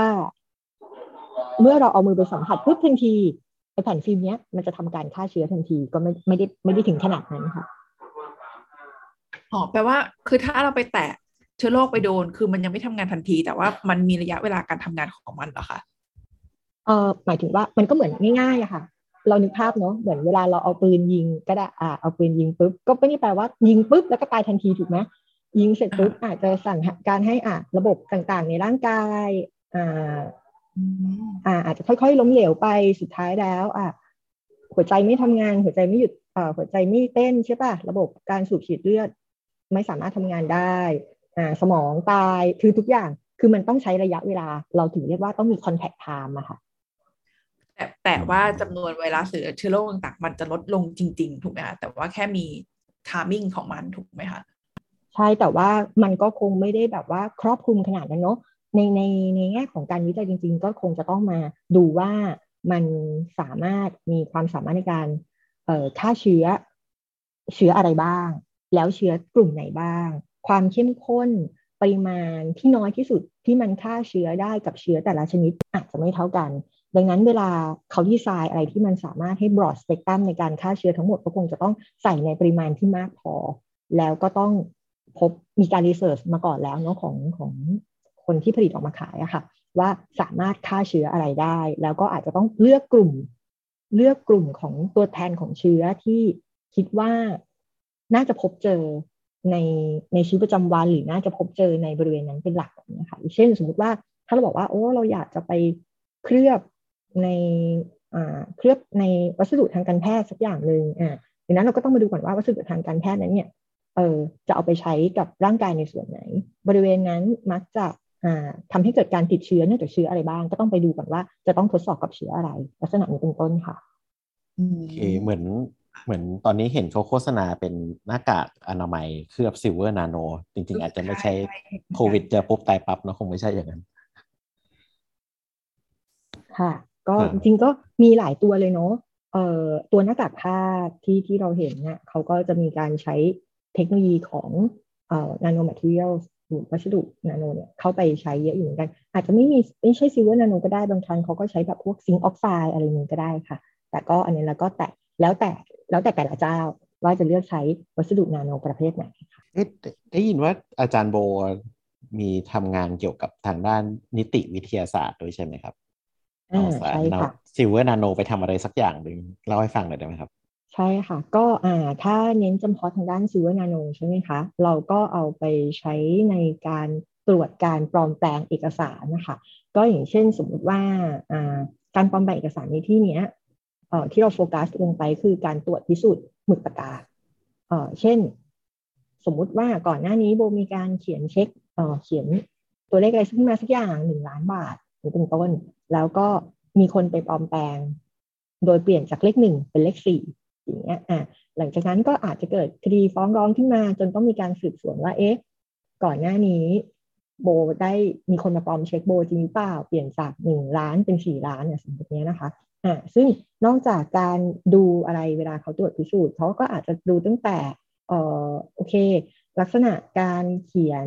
เมื่อเราเอามือไปสัมผัสปุ๊บทันทีไอแผ่นฟิล์มเนี้ยมันจะทำการฆ่าเชื้อทันทีก็ไม่ไม่ได้ไม่ได้ถึงขนาดนั้นค่ะ อ๋อแปลว่าคือถ้าเราไปแตะเชื้อโรคไปโดน คือมันยังไม่ทำงานทันที แต่ว่ามันมีระยะเวลาการทำงานของมันเหรอคะเออหมายถึงว่ามันก็เหมือนง่ายๆอะค่ะ เรานึกภาพเนาะเหมือนเวลาเราเอาปืนยิงก็ได้อ่าเอาปืนยิงปุ๊บก็ไม่ได้แปลว่ายิงปุ๊บแล้วก็ตายทันทีถูกไหมยิงเสร็จปุ๊บอาจจะสั่งการให้อ่าระบบต่างๆ ในร่างกายอ่าอืมอ่าอาจจะค่อยๆ ล้มเหลวไปสุดท้ายแล้ว อะหัวใจไม่ทำงานหัวใจไม่หยุดอ่าหัวใจไม่เต้นใช่ป่ะระบบการสูบฉีดเลือด ไม่สามารถทำงานได้อ่าสมองตายคือทุกอย่างคือมันต้องใช้ระยะเวลาเราถึงเรียกว่าต้องมี contact time อะค่ะแต่แต่ว่าจำนวนไวรัสหรือเชื้อโรคต่างๆ มันจะลดลงจริง ๆ ถูกไหมคะแต่ว่าแค่มีทามิ่งของมันถูกไหมคะใช่แต่ว่ามันก็คงไม่ได้แบบว่าครอบคลุมขนาดนั้นเนาะในในในแง่ของการวิจัยจริง ๆ ก็คงจะต้องมาดูว่ามันสามารถมีความสามารถในการเอ่อฆ่าเชื้อเชื้ออะไรบ้าง แล้วเชื้อกลุ่มไหนบ้าง ความเข้มข้นปริมาณที่น้อยที่สุดที่มันฆ่าเชื้อได้กับเชื้อแต่ละชนิดอาจจะไม่เท่ากัน ดังนั้นเวลาเขาดีไซน์อะไรที่มันสามารถให้ broad spectrum ในการฆ่าเชื้อทั้งหมดก็คงจะต้องใส่ในปริมาณที่มากพอ แล้วก็ต้องพบมีการรีเสิร์ชมาก่อนแล้วเนาะของของคนที่ผลิตออกมาขายอะค่ะ ว่าสามารถฆ่าเชื้ออะไรได้ แล้วก็อาจจะต้องเลือกกลุ่ม เลือกกลุ่มของตัวแทนของเชื้อที่คิดว่า น่าจะพบเจอในในชีวิตประจำวันหรือน่าจะพบเจอในบริเวณนั้นเป็นหลักนี้ค่ะเช่นสมมติว่าถ้าเราบอกว่าโอ้เราอยากจะไปเคลือบในอ่าเคลือบในวัสดุทางการแพทย์สักอย่างหนึ่งอ่าดังนั้นเราก็ต้องมาดูก่อนว่าวัสดุทางการแพทย์นั้นเนี่ยเออจะเอาไปใช้กับร่างกายในส่วนไหน บริเวณนั้นมักจะอ่าทำให้เกิดการติดเชื้อเนื่องจากเชื้ออะไรบ้าง ก็ต้องไปดูก่อนว่าจะต้องทดสอบกับเชื้ออะไร ลักษณะนี้เป็นต้นค่ะโอเคเหมือน เหมือนตอนนี้เห็นเขาโฆษณาเป็นหน้ากากอนามัยเคลือบ silver nano จริง ๆ อาจจะไม่ใช่โควิดเจอปุ๊บตายปั๊บเนอะคงไม่ใช่อย่างนั้น ค่ะ ก็อ่าจริงๆก็มีหลายตัวเลยเนาะเอ่อตัวหน้ากากผ้าที่ที่เราเห็นเนี่ยเขาก็จะมีการใช้เทคโนโลยีของเอ่อ nanomaterial หรือวัสดุนาโนเนี่ยเข้าไปใช้เยอะอยู่เหมือนกัน อาจจะไม่มีไม่ใช่ silver nano ก็ได้บางครั้งเขาก็ใช้แบบพวก zinc oxide อะไรนี้ก็ได้ค่ะ แต่ก็อันนี้แล้วก็แต่แล้วแต่ แล้วแต่แต่ละเจ้าว่าจะเลือกใช้วัสดุนาโนประเภทไหนค่ะเอ๊ะได้ได้ยินว่าอาจารย์โบมีทำงานเกี่ยวกับทางด้านนิติวิทยาศาสตร์ด้วยใช่ไหมครับอ่าเอาสารใช่ค่ะ silver nano ไปทำอะไรสักอย่างหนึ่งเล่าให้ฟังหน่อยได้ไหมครับ ใช่ค่ะ ก็อ่าถ้าเน้นเฉพาะทางด้าน silver nano ใช่ไหมคะ เราก็เอาไปใช้ในการตรวจการปลอมแปลงเอกสารนะคะ ก็อย่างเช่นสมมุติว่าอ่าการปลอมแปลงเอกสารในที่เนี้ยเอ่อ ที่เราโฟกัสลงไปคือการตรวจพิสูจน์หมึกปากกาเช่น สมมุติว่าก่อนหน้านี้โบมีการเขียนเช็คเขียนตัวเลขอะไรขึ้นมาสักอย่างหนึ่งล้านบาทเป็นต้น แล้วก็มีคนไปปลอมแปลง โดยเปลี่ยนจากเลขหนึ่งเป็นเลขสี่อย่างเงี้ยอะหลังจากนั้นก็อาจจะเกิดคดีฟ้องร้องขึ้นมา จนต้องมีการสืบสวนว่าเอ๊ะก่อนหน้านี้ โบได้มีคนมาปลอมเช็คโบจริงหรือเปล่า เปลี่ยนจากหนึ่งล้านเป็นสี่ล้านเนี่ยสมมติเนี้ยนะคะ อ่าซึ่งนอกจากการดูอะไรเวลาเขาตรวจพิสูจน์เขาก็อาจจะดูตั้งแต่เอ่อโอเค ลักษณะการเขียน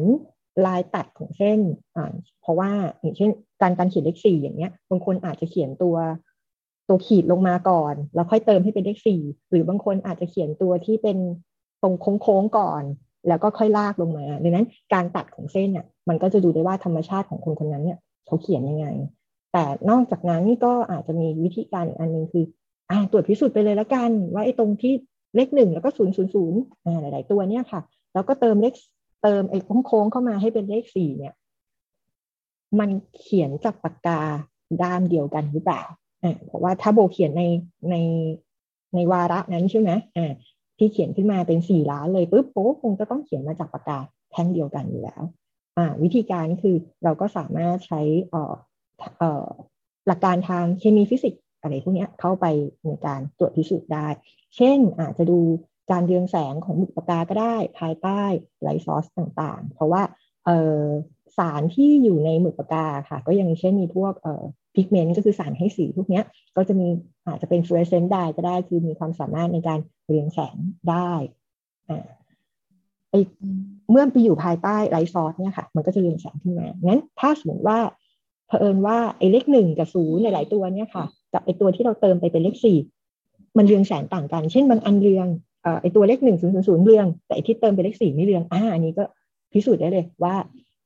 ลายตัดของเส้นอ่าเพราะว่าอย่างเช่นการการเขียนเลขสี่อย่างเงี้ยบางคนอาจจะเขียนตัวตัวขีดลงมาก่อน แล้วค่อยเติมให้เป็นเลขสี่หรือบางคนอาจจะเขียนตัวที่เป็นตรงโค้งๆก่อน แล้วก็ค่อยลากลงมาดังนั้นการตัดของเส้นอะมันก็จะดูได้ว่าธรรมชาติของคนคนนั้นเนี่ยเขาเขียนยังไง แต่นอกจากนั้นก็อาจจะมีวิธีการอีกอันหนึ่งคืออ่าตรวจพิสูจน์ไปเลยละกัน ว่าไอ้ตรงที่เลขหนึ่งแล้วก็ศูนย์ศูนย์ศูนย์หลาย ๆ ตัวเนี่ยค่ะ แล้วก็เติมเลขเติมไอ้โค้งๆเข้ามาให้เป็นเลขสี่เนี่ย มันเขียนจากปากกาด้ามเดียวกันหรือเปล่าเพราะว่าถ้าโบเขียนในในในวาระนั้นใช่ไหมอ่าที่เขียนขึ้นมาเป็นสี่ล้านเลยปุ๊บโอ้คงจะต้องเขียนมาจากปากกาแท่งเดียวกันอยู่แล้ว อ่า วิธีการคือเราก็สามารถใช้เอ่อเอ่อ หลักการทางเคมีฟิสิกส์อะไรพวกนี้เข้าไปในการตรวจพิสูจน์ได้ เช่นอาจจะดูการเรืองแสงของหมึกปากกาก็ได้ภายใต้ light source ต่างๆ เพราะว่าสารที่อยู่ในหมึกปากกาค่ะ ก็อย่างเช่นมีพวก pigment ก็คือสารให้สีพวกนี้ก็จะมีอาจจะเป็น fluorescent ได้ก็ได้คือมีความสามารถในการเรืองแสงได้เมื่อไปอยู่ภายใต้ light source เนี่ยค่ะ มันก็จะเรืองแสงขึ้นมางั้นถ้าสมมติว่า เผอิญว่าไอ้เลขหนึ่งกับศูนย์หลาย ๆ ตัวเนี่ยค่ะกับไอ้ตัวที่เราเติมไปเป็นเลขสี่มันเรืองแสงต่างกัน เช่นบางอันเรืองไอ้ตัวเลขหนึ่งศูนย์ศูนย์ศูนย์เรือง แต่ไอ้ที่เติมเป็นเลขสี่ไม่เรืองอ่าอันนี้ก็พิสูจน์ได้เลยว่า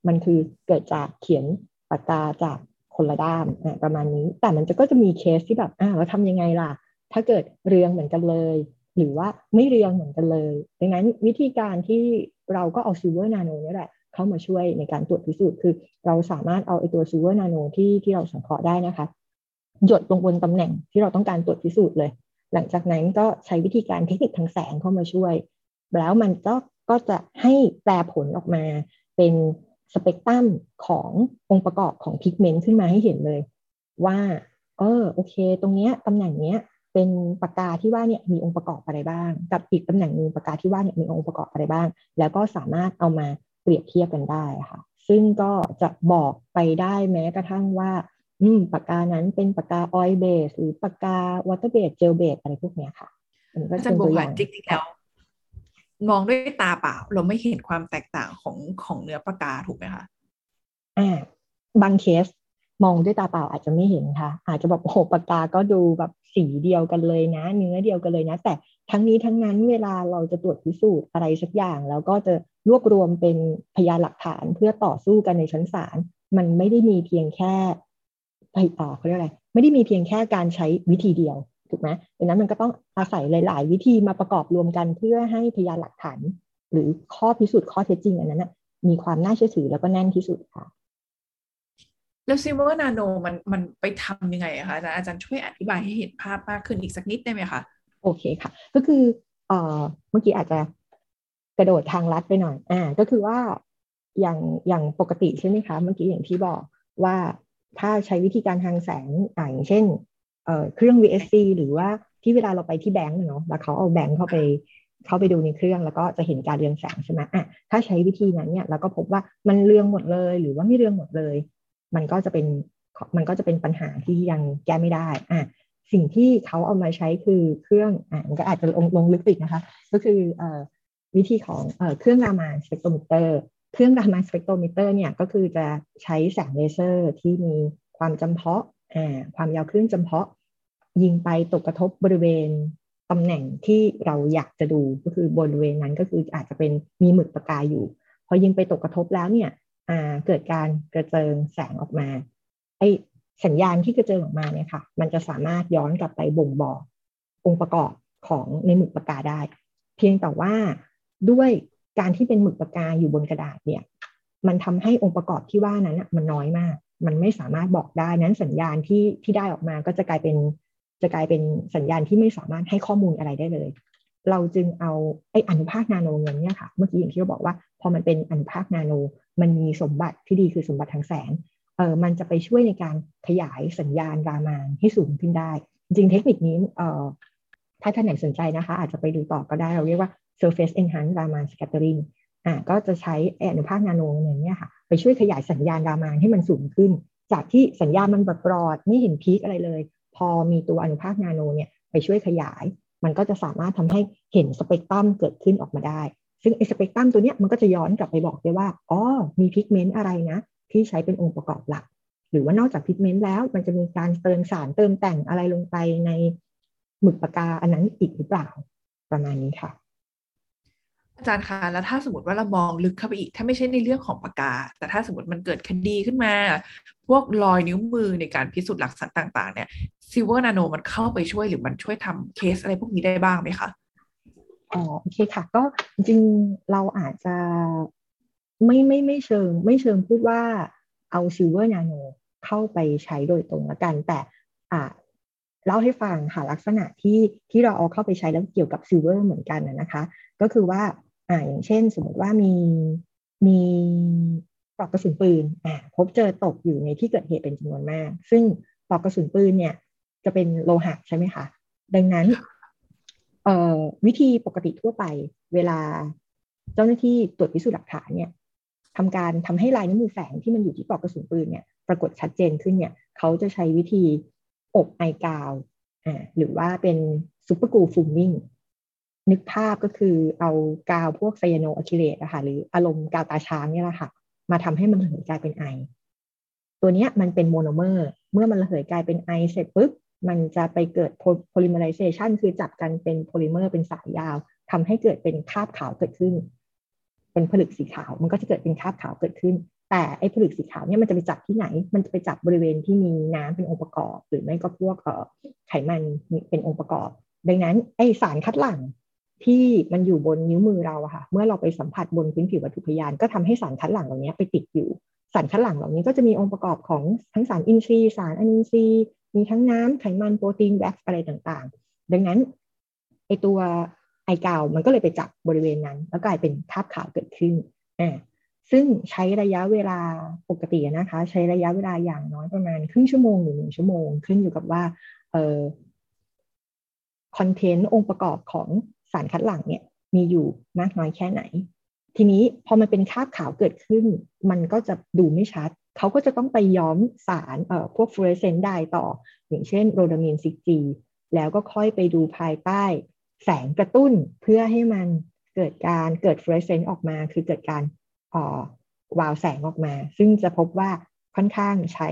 มันคือเกิดจากเขียนปากกาจากคนละด้ามประมาณนี้ แต่มันจะก็จะมีเคสที่แบบอ่าเราทำยังไงล่ะ ถ้าเกิดเรืองเหมือนกันเลย หรือว่าไม่เรืองเหมือนกันเลย ดังนั้นวิธีการที่เราก็เอา silver nano นี่แหละ เข้ามาช่วยในการตรวจพิสูจน์คือ เราสามารถเอาไอตัว silver nano ที่ที่เราสังเคราะห์ได้นะคะ หยดลงบนตำแหน่งที่เราต้องการตรวจพิสูจน์เลย หลังจากนั้นก็ใช้วิธีการเทคนิคทางแสงเข้ามาช่วย แล้วมันก็ก็จะให้แปลผลออกมาเป็นสเปกตรัมขององค์ประกอบของ pigment ขึ้นมาให้เห็นเลย ว่า เออโอเค ตรงเนี้ยตำแหน่งเนี้ยเป็นปากกาที่ว่าเนี่ยมีองค์ประกอบอะไรบ้าง กับอีกตำแหน่งหนึ่งปากกาที่ว่าเนี่ยมีองค์ประกอบอะไรบ้าง แล้วก็สามารถเอามา เปรียบเทียบกันได้ค่ะ ซึ่งก็จะบอกไปได้แม้กระทั่งว่า อืมปากกานั้นเป็นปากกา oil base หรือปากกา water base gel base อะไรพวกเนี้ยค่ะอันนี้ก็เป็นตัวอย่าง อาจารย์โบค่ะย่างจริงๆแล้วมองด้วยตาเปล่า เราไม่เห็นความแตกต่างของของเนื้อปากกาถูกไหมคะอ่าบางเคสมองด้วยตาเปล่าอาจจะไม่เห็นค่ะ อาจจะแบบโอ้โหปากกาก็ดูแบบสีเดียวกันเลยนะ เนื้อเดียวกันเลยนะ แต่ทั้งนี้ทั้งนั้นเวลาเราจะตรวจพิสูจน์อะไรสักอย่าง แล้วก็จะรวบรวมเป็นพยานหลักฐานเพื่อต่อสู้กันในชั้นศาลมันไม่ได้มีเพียงแค่ไปอ่าเขาเรียกอะไรไม่ได้มีเพียงแค่การใช้วิธีเดียวถูกไหมดังนั้นมันก็ต้องอาศัยหลาย ๆ วิธีมาประกอบรวมกันเพื่อให้พยานหลักฐานหรือข้อพิสูจน์ข้อเท็จจริงอันนั้นนะมีความน่าเชื่อถือแล้วก็แน่นที่สุดค่ะ แล้ว silver nano มันมันไปทำยังไงอะคะอาจารย์อาจารย์ช่วยอธิบายให้เห็นภาพมากขึ้นอีกสักนิดได้ไหมคะ โอเคค่ะ ก็คือเอ่อเมื่อกี้อาจจะ กระโดดทางลัดไปหน่อย อ่า ก็คือว่าอย่างอย่างปกติใช่ไหมคะ เมื่อกี้อย่างที่บอกว่าถ้าใช้วิธีการทางแสงอ่าอย่างเช่นเอ่อเครื่อง VSC หรือว่าที่เวลาเราไปที่แบงก์เนาะแล้วเขาเอาแบงก์เข้าไปเข้าไปดูในเครื่องแล้วก็จะเห็นการเรืองแสงใช่ไหมอะถ้าใช้วิธีนั้นเนี่ยเราก็พบว่ามันเรืองหมดเลยหรือว่าไม่เรืองหมดเลย มันก็จะเป็นมันก็จะเป็นปัญหาที่ยังแก้ไม่ได้อะสิ่งที่เขาเอามาใช้คือเครื่องอ่ามันก็อาจจะลงลงลึกอีกนะคะ ก็คือเอ่อ วิธีของเอเครื่อง Raman spectrometer เครื่อง Raman spectrometer เนี่ยก็คือจะใช้แสงเลเซอร์ที่มีความจำเพาะาความยาวคลื่นจำเพาะ ยิงไปตกกระทบบริเวณตำแหน่งที่เราอยากจะดูก็คือบริเวณนั้นก็คืออาจจะเป็นมีหมึกประกายอยู่ พอยิงไปตกกระทบแล้วเนี่ยเกิดการกระเจิงแสงออกมาไอสัญญาณที่กระเจิงออกมาเนี่ยค่ะ มันจะสามารถย้อนกลับไปบ่งบอกองค์ประกอบของในหมึกปากกาได้ เพียงแต่ว่า ด้วยการที่เป็นหมึกปากกาอยู่บนกระดาษเนี่ยมันทำให้องค์ประกอบที่ว่านั้นนะมันน้อยมาก มันไม่สามารถบอกได้นั้นสัญญาณที่ที่ได้ออกมาก็จะกลายเป็นจะกลายเป็นสัญญาณที่ไม่สามารถให้ข้อมูลอะไรได้เลย เราจึงเอาไอ้อนุภาคนาโนเงินเนี่ยค่ะ เมื่อกี้อย่างที่เราบอกว่า พอมันเป็นอนุภาคนาโน มันมีสมบัติที่ดีคือสมบัติทางแสง เออมันจะไปช่วยในการขยายสัญญาณรามานให้สูงขึ้นได้ จริงเทคนิคนี้เอ่อถ้าท่านไหนสนใจนะคะ อาจจะไปดูต่อก็ได้เราเรียกว่า surface enhanced Raman scattering อ่าก็จะใช้อนุภาคนาโนเนี่ยค่ะไปช่วยขยายสัญญาณ Raman ให้มันสูงขึ้น จากที่สัญญาณมันแบบปลอดไม่เห็น peak อะไรเลย พอมีตัวอนุภาคนาโนเนี่ยไปช่วยขยาย มันก็จะสามารถทำให้เห็นสเปกตรัมเกิดขึ้นออกมาได้ ซึ่งไอ้สเปกตรัมตัวเนี้ยมันก็จะย้อนกลับไปบอกได้ว่าอ๋อมี pigment อะไรนะ ที่ใช้เป็นองค์ประกอบหลัก หรือว่านอกจาก pigment แล้วมันจะมีการเติมสารเติมแต่งอะไรลงไปในหมึกปากกาอันนั้นอีกหรือเปล่าประมาณนี้ค่ะ อาจารย์คะแล้วถ้าสมมติว่าเรามองลึกเข้าไปอีก ถ้าไม่ใช่ในเรื่องของปากกา แต่ถ้าสมมติมันเกิดคดีขึ้นมา พวกรอยนิ้วมือในการพิสูจน์หลักฐานต่าง ๆ เนี่ย silver nano มันเข้าไปช่วยหรือมันช่วยทำเคสอะไรพวกนี้ได้บ้างไหมคะอ๋อโอเคค่ะ ก็จริงเราอาจจะไม่ไม่ไม่เชิง ไม่เชิงพูดว่าเอา silver nano เข้าไปใช้โดยตรงละกัน แต่อ่าเล่าให้ฟังค่ะลักษณะที่ที่เราเอาเข้าไปใช้แล้วเกี่ยวกับ silver เหมือนกันนะคะ ก็คือว่า อ่าอย่างเช่น สมมติว่ามีมีปลอกกระสุนปืนอ่าพบเจอตกอยู่ในที่เกิดเหตุเป็นจำนวนมาก ซึ่งปลอกกระสุนปืนเนี่ย จะเป็นโลหะใช่ไหมคะดังนั้นเอ่อวิธีปกติทั่วไป เวลาเจ้าหน้าที่ตรวจพิสูจน์หลักฐานเนี่ยทำการทำให้ลายนิ้วมือแฝงที่มันอยู่ที่ปลอกกระสุนปืนเนี่ยปรากฏชัดเจนขึ้นเนี่ย เขาจะใช้วิธีอบไอกาวอ่าหรือว่าเป็น super glue fuming นึกภาพก็คือเอากาวพวก cyanoacrylate อะค่ะหรืออารมณ์กาวตาช้างเนี่ยแหละค่ะ มาทำให้มันระเหยกลายเป็นไอ ตัวเนี้ยมันเป็นโมโนเมอร์ เมื่อมันระเหยกลายเป็นไอเสร็จปุ๊บมันจะไปเกิด polymerization คือจับกันเป็นโพลิเมอร์เป็นสายยาวทำให้เกิดเป็นคราบขาวเกิดขึ้น เป็นผลึกสีขาว มันก็จะเกิดเป็นคราบขาวเกิดขึ้น แต่ไอ้ผลึกสีขาวเนี่ยมันจะไปจับที่ไหน มันจะไปจับบริเวณที่มีน้ำเป็นองค์ประกอบ หรือไม่ก็พวกไขมันเป็นองค์ประกอบ ดังนั้นไอสารคัดหลั่ง ที่มันอยู่บนนิ้วมือเราอะค่ะ เมื่อเราไปสัมผัสบนพื้นผิววัตถุพยาน ก็ทำให้สารคัดหลั่งเหล่านี้ไปติดอยู่ สารคัดหลั่งเหล่านี้ก็จะมีองค์ประกอบของทั้งสารอินทรีย์สารอนินทรีย์ มีทั้งน้ำไขมันโปรตีนแว็กซ์อะไรต่างๆ ดังนั้นไอตัวไอกาวมันก็เลยไปจับบริเวณนั้น แล้วกลายเป็นคราบขาวเกิดขึ้นอ่าซึ่งใช้ระยะเวลาปกตินะคะ ใช้ระยะเวลาอย่างน้อยประมาณครึ่งชั่วโมงหรือหนึ่งชั่วโมง ขึ้นอยู่กับว่าเอ่อ content องค์ประกอบของ สารคัดหลั่งเนี่ยมีอยู่มากน้อยแค่ไหน ทีนี้พอมันเป็นคราบขาวเกิดขึ้น มันก็จะดูไม่ชัด เขาก็จะต้องไปย้อมสารเอ่อพวก fluorescent dye ต่อ อย่างเช่น rhodamine six G แล้วก็ค่อยไปดูภายใต้ แสงกระตุ้นเพื่อให้มันเกิดการเกิด fluorescent ออกมา คือเกิดการอ่อวาวแสงออกมา ซึ่งจะพบว่าค่อนข้างใช้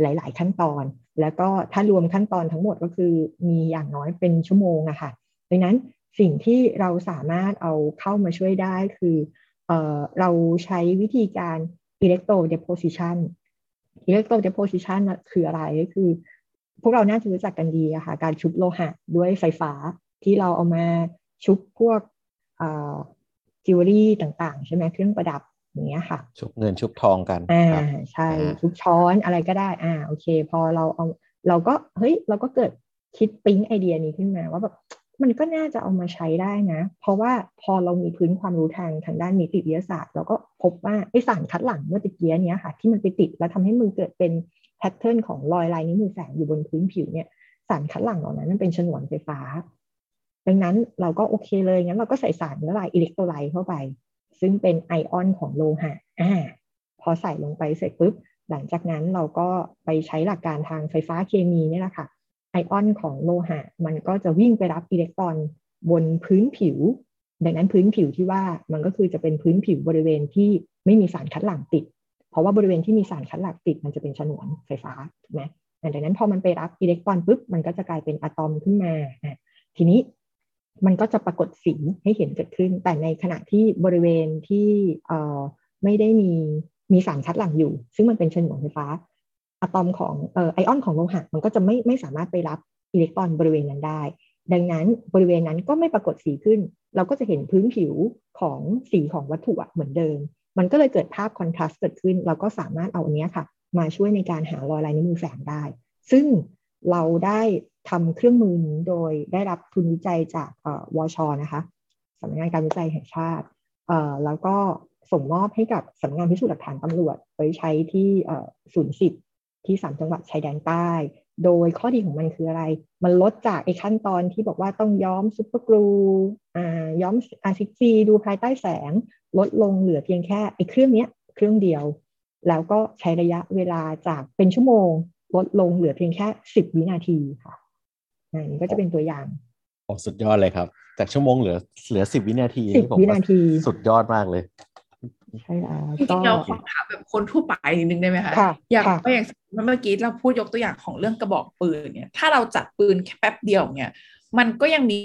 หลาย ๆ ขั้นตอน แล้วก็ถ้ารวมขั้นตอนทั้งหมดก็คือมีอย่างน้อยเป็นชั่วโมงอะค่ะดังนั้น สิ่งที่เราสามารถเอาเข้ามาช่วยได้คือเออเราใช้วิธีการ electro deposition electro deposition คืออะไรก็คือ พวกเราน่าจะรู้จักกันดีอะค่ะการชุบโลหะด้วยไฟฟ้าที่เราเอามาชุบพวกจิวเวลรี่ต่างๆ ใช่ไหมเครื่องประดับอย่างเงี้ยค่ะ ชุบเงินชุบทองกันอ่าใช่ชุบช้อนอะไรก็ได้อ่าโอเค พอเราเอาเราก็เฮ้ยเราก็เกิดคิดปิ๊งไอเดียนี้ขึ้นมาว่าแบบ มันก็น่าจะเอามาใช้ได้นะ เพราะว่าพอเรามีพื้นความรู้ทางทางด้านนิติวิทยาศาสตร์ เราก็พบว่าไอสารคัดหลั่งเมื่อตะกี้เนี้ยค่ะ ที่มันไปติดแล้วทำให้มือเกิดเป็น pattern ของรอยลายนิ้วมือแฝงอยู่บนพื้นผิวเนี่ยสารคัดหลั่งเหล่านั้นมันเป็นฉนวนไฟฟ้า ดังนั้นเราก็โอเคเลยงั้นเราก็ใส่สารละลาย electrolyte เข้าไป ซึ่งเป็นไอออนของโลหะอ่าพอใส่ลงไปเสร็จปุ๊บหลังจากนั้นเราก็ไปใช้หลักการทางไฟฟ้าเคมีนี่แหละค่ะ ไอออนของโลหะ มันก็จะวิ่งไปรับอิเล็กตรอนบนพื้นผิว ดังนั้นพื้นผิวที่ว่ามันก็คือจะเป็นพื้นผิวบริเวณที่ไม่มีสารคัดหลั่งติด เพราะว่าบริเวณที่มีสารคัดหลั่งติดมันจะเป็นฉนวนไฟฟ้าถูกไหมดังนั้นพอมันไปรับอิเล็กตรอนปุ๊บมันก็จะกลายเป็นอะตอมขึ้นมาทีนี้มันก็จะปรากฏสีให้เห็นเกิดขึ้น แต่ในขณะที่บริเวณที่ไม่ได้มีมีสารคัดหลั่งอยู่ ซึ่งมันเป็นฉนวนไฟฟ้า อะตอมของเอ่อไอออนของโลหะมันก็จะไม่ไม่สามารถไปรับอิเล็กตรอนบริเวณนั้นได้ ดังนั้นบริเวณนั้นก็ไม่ปรากฏสีขึ้น เราก็จะเห็นพื้นผิวของสีของวัตถุเหมือนเดิม มันก็เลยเกิดภาพคอนทราสต์เกิดขึ้น เราก็สามารถเอาอันนี้ค่ะ มาช่วยในการหารอยลายนิ้วมือแฝงได้ ซึ่งเราได้ทำเครื่องมือนี้โดยได้รับทุนวิจัยจากวชนะคะสำนักงานการวิจัยแห่งชาติแล้วก็ส่งมอบให้กับสำนักงานพิสูจน์หลักฐานตำรวจไว้ใช้ที่ศูนย์สิบ ที่สามจังหวัดชายแดนใต้ โดยข้อดีของมันคืออะไร มันลดจากไอ้ขั้นตอนที่บอกว่าต้องย้อม super glue อ่าย้อม R six G ดูภายใต้แสง ลดลงเหลือเพียงแค่ไอ้เครื่องเนี้ยเครื่องเดียว แล้วก็ใช้ระยะเวลาจากเป็นชั่วโมง ลดลงเหลือเพียงแค่สิบวินาทีค่ะอันนี้ก็จะเป็นตัวอย่างโอ้สุดยอดเลยครับ จากชั่วโมงเหลือเหลือสิบวินาทีสิบวินาที สุดยอดมากเลย ใช่แล้วจริงๆเราขอถามแบบคนทั่วไปนิดนึงได้ไหมคะค่ะอย่างค่ะก็อย่างเมื่อกี้เราพูดยกตัวอย่างของเรื่องกระบอกปืนเนี่ย ถ้าเราจัดปืนแค่แป๊บเดียวเนี่ยมันก็ยังมี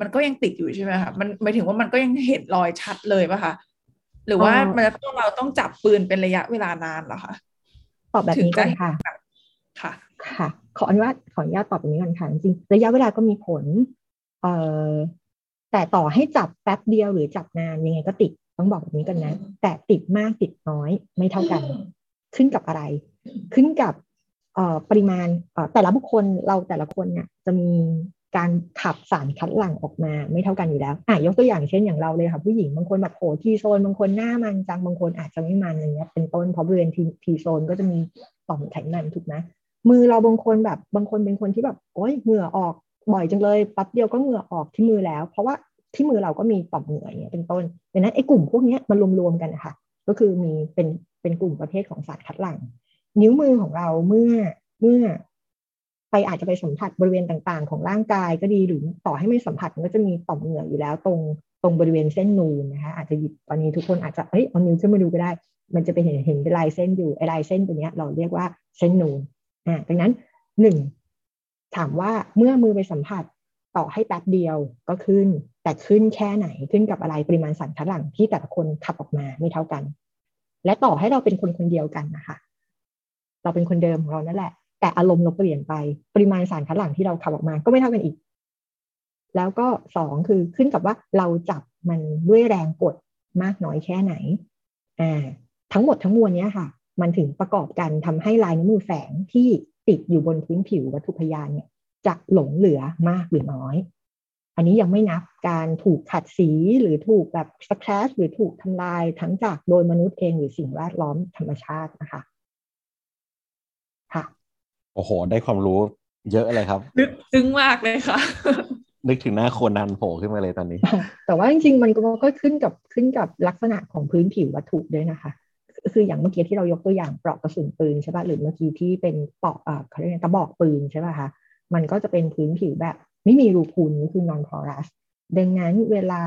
มันก็ยังติดอยู่ใช่ไหมคะมันหมายถึงว่ามันก็ยังเห็นรอยชัดเลยป่ะคะหรือว่าเอ่อมันจะต้องเราต้องจับปืนเป็นระยะเวลานานเหรอคะตอบแบบนี้ก่อนค่ะ ค่ะ ค่ะ ขออนุญาตขออนุญาตตอบแบบนี้ก่อนค่ะจริงๆระยะเวลาก็มีผล เอ่อแต่ต่อให้จับแป๊บเดียวหรือจับนานยังไงก็ติด ต้องบอกแบบนี้กันนะ แต่ติดมากติดน้อยไม่เท่ากัน ขึ้นกับอะไร ขึ้นกับเอ่อปริมาณเอ่อแต่ละบุคคลเราแต่ละคนเนี่ยจะมีการขับสารคัดหลั่งออกมาไม่เท่ากันอยู่แล้วอะยกตัวอย่างเช่นอย่างเราเลยค่ะผู้หญิงบางคนแบบโหทีโซนบางคนหน้ามันจังบางคนอาจจะไม่มันอะไรเงี้ยเป็นต้นเพราะบริเวณทีทีโซนก็จะมีต่อมไขมันถูกไหมมือเราบางคนแบบบางคนเป็นคนที่แบบโอ๊ยเหงื่อออกบ่อยจังเลยแป๊บเดียวก็เหงื่อออกที่มือแล้ว เพราะว่า ที่มือเราก็มีต่อมเหงื่ออย่างเงี้ยเป็นต้นดังนั้นไอ้กลุ่มพวกนี้มันรวมๆกันนะคะก็คือมีเป็นเป็นกลุ่มประเภทของสารคัดหลั่ง นิ้วมือของเราเมื่อเมื่อไปอาจจะไปสัมผัสบริเวณต่างๆ ของร่างกายก็ดีหรือต่อให้ไม่สัมผัสมันก็จะมีต่อมเหงื่ออยู่แล้วตรงตรงบริเวณเส้นนูนนะคะอาจจะหยิบตอนนี้ทุกคนอาจจะเอ้ยเอานิ้วขึ้นมาดูก็ได้ มันจะไปเห็นเห็นเป็นลายเส้นอยู่ไอ้ลายเส้นตัวเนี้ยเราเรียกว่าเส้นนูนอ่าดังนั้นหนึ่งถามว่าเมื่อมือไปสัมผัสต่อให้แป๊บเดียวก็ขึ้น แต่ขึ้นแค่ไหนขึ้นกับอะไรปริมาณสารคัดหลั่งที่แต่ละคนขับออกมาไม่เท่ากัน และต่อให้เราเป็นคนคนเดียวกันนะคะ เราเป็นคนเดิมของเรานั่นแหละ แต่อารมณ์เราเปลี่ยนไปปริมาณสารคัดหลั่งที่เราขับออกมาก็ไม่เท่ากันอีก แล้วก็สองคือขึ้นกับว่าเราจับมันด้วยแรงกดมากน้อยแค่ไหนอ่าทั้งหมดทั้งมวลเนี้ยค่ะ มันถึงประกอบกันทำให้ลายนิ้วมือแฝงที่ติดอยู่บนพื้นผิววัตถุพยานเนี่ยจะหลงเหลือมากหรือน้อย อันนี้ยังไม่นับการถูกขัดสีหรือถูกแบบสแครชหรือถูกทำลายทั้งจากโดยมนุษย์เองหรือสิ่งแวดล้อมธรรมชาตินะคะค่ะโอ้โห ได้ความรู้เยอะเลยครับลึกซึ้งมากเลยค่ะ นึกถึงหน้าโคนันโผล่ขึ้นมาเลยตอนนี้ แต่ว่าจริงๆ มันก็ก็ขึ้นกับขึ้นกับลักษณะของพื้นผิววัตถุด้วยนะคะคืออย่างเมื่อกี้ที่เรายกตัวอย่างปลอกกระสุนปืนใช่ป่ะหรือเมื่อกี้ที่เป็นปลอกอ่าเขาเรียกไงกระบอกปืนใช่ป่ะคะมันก็จะเป็นพื้นผิวแบบ ไม่มีรูพุนนี่คือ non porous ดังนั้นเวลา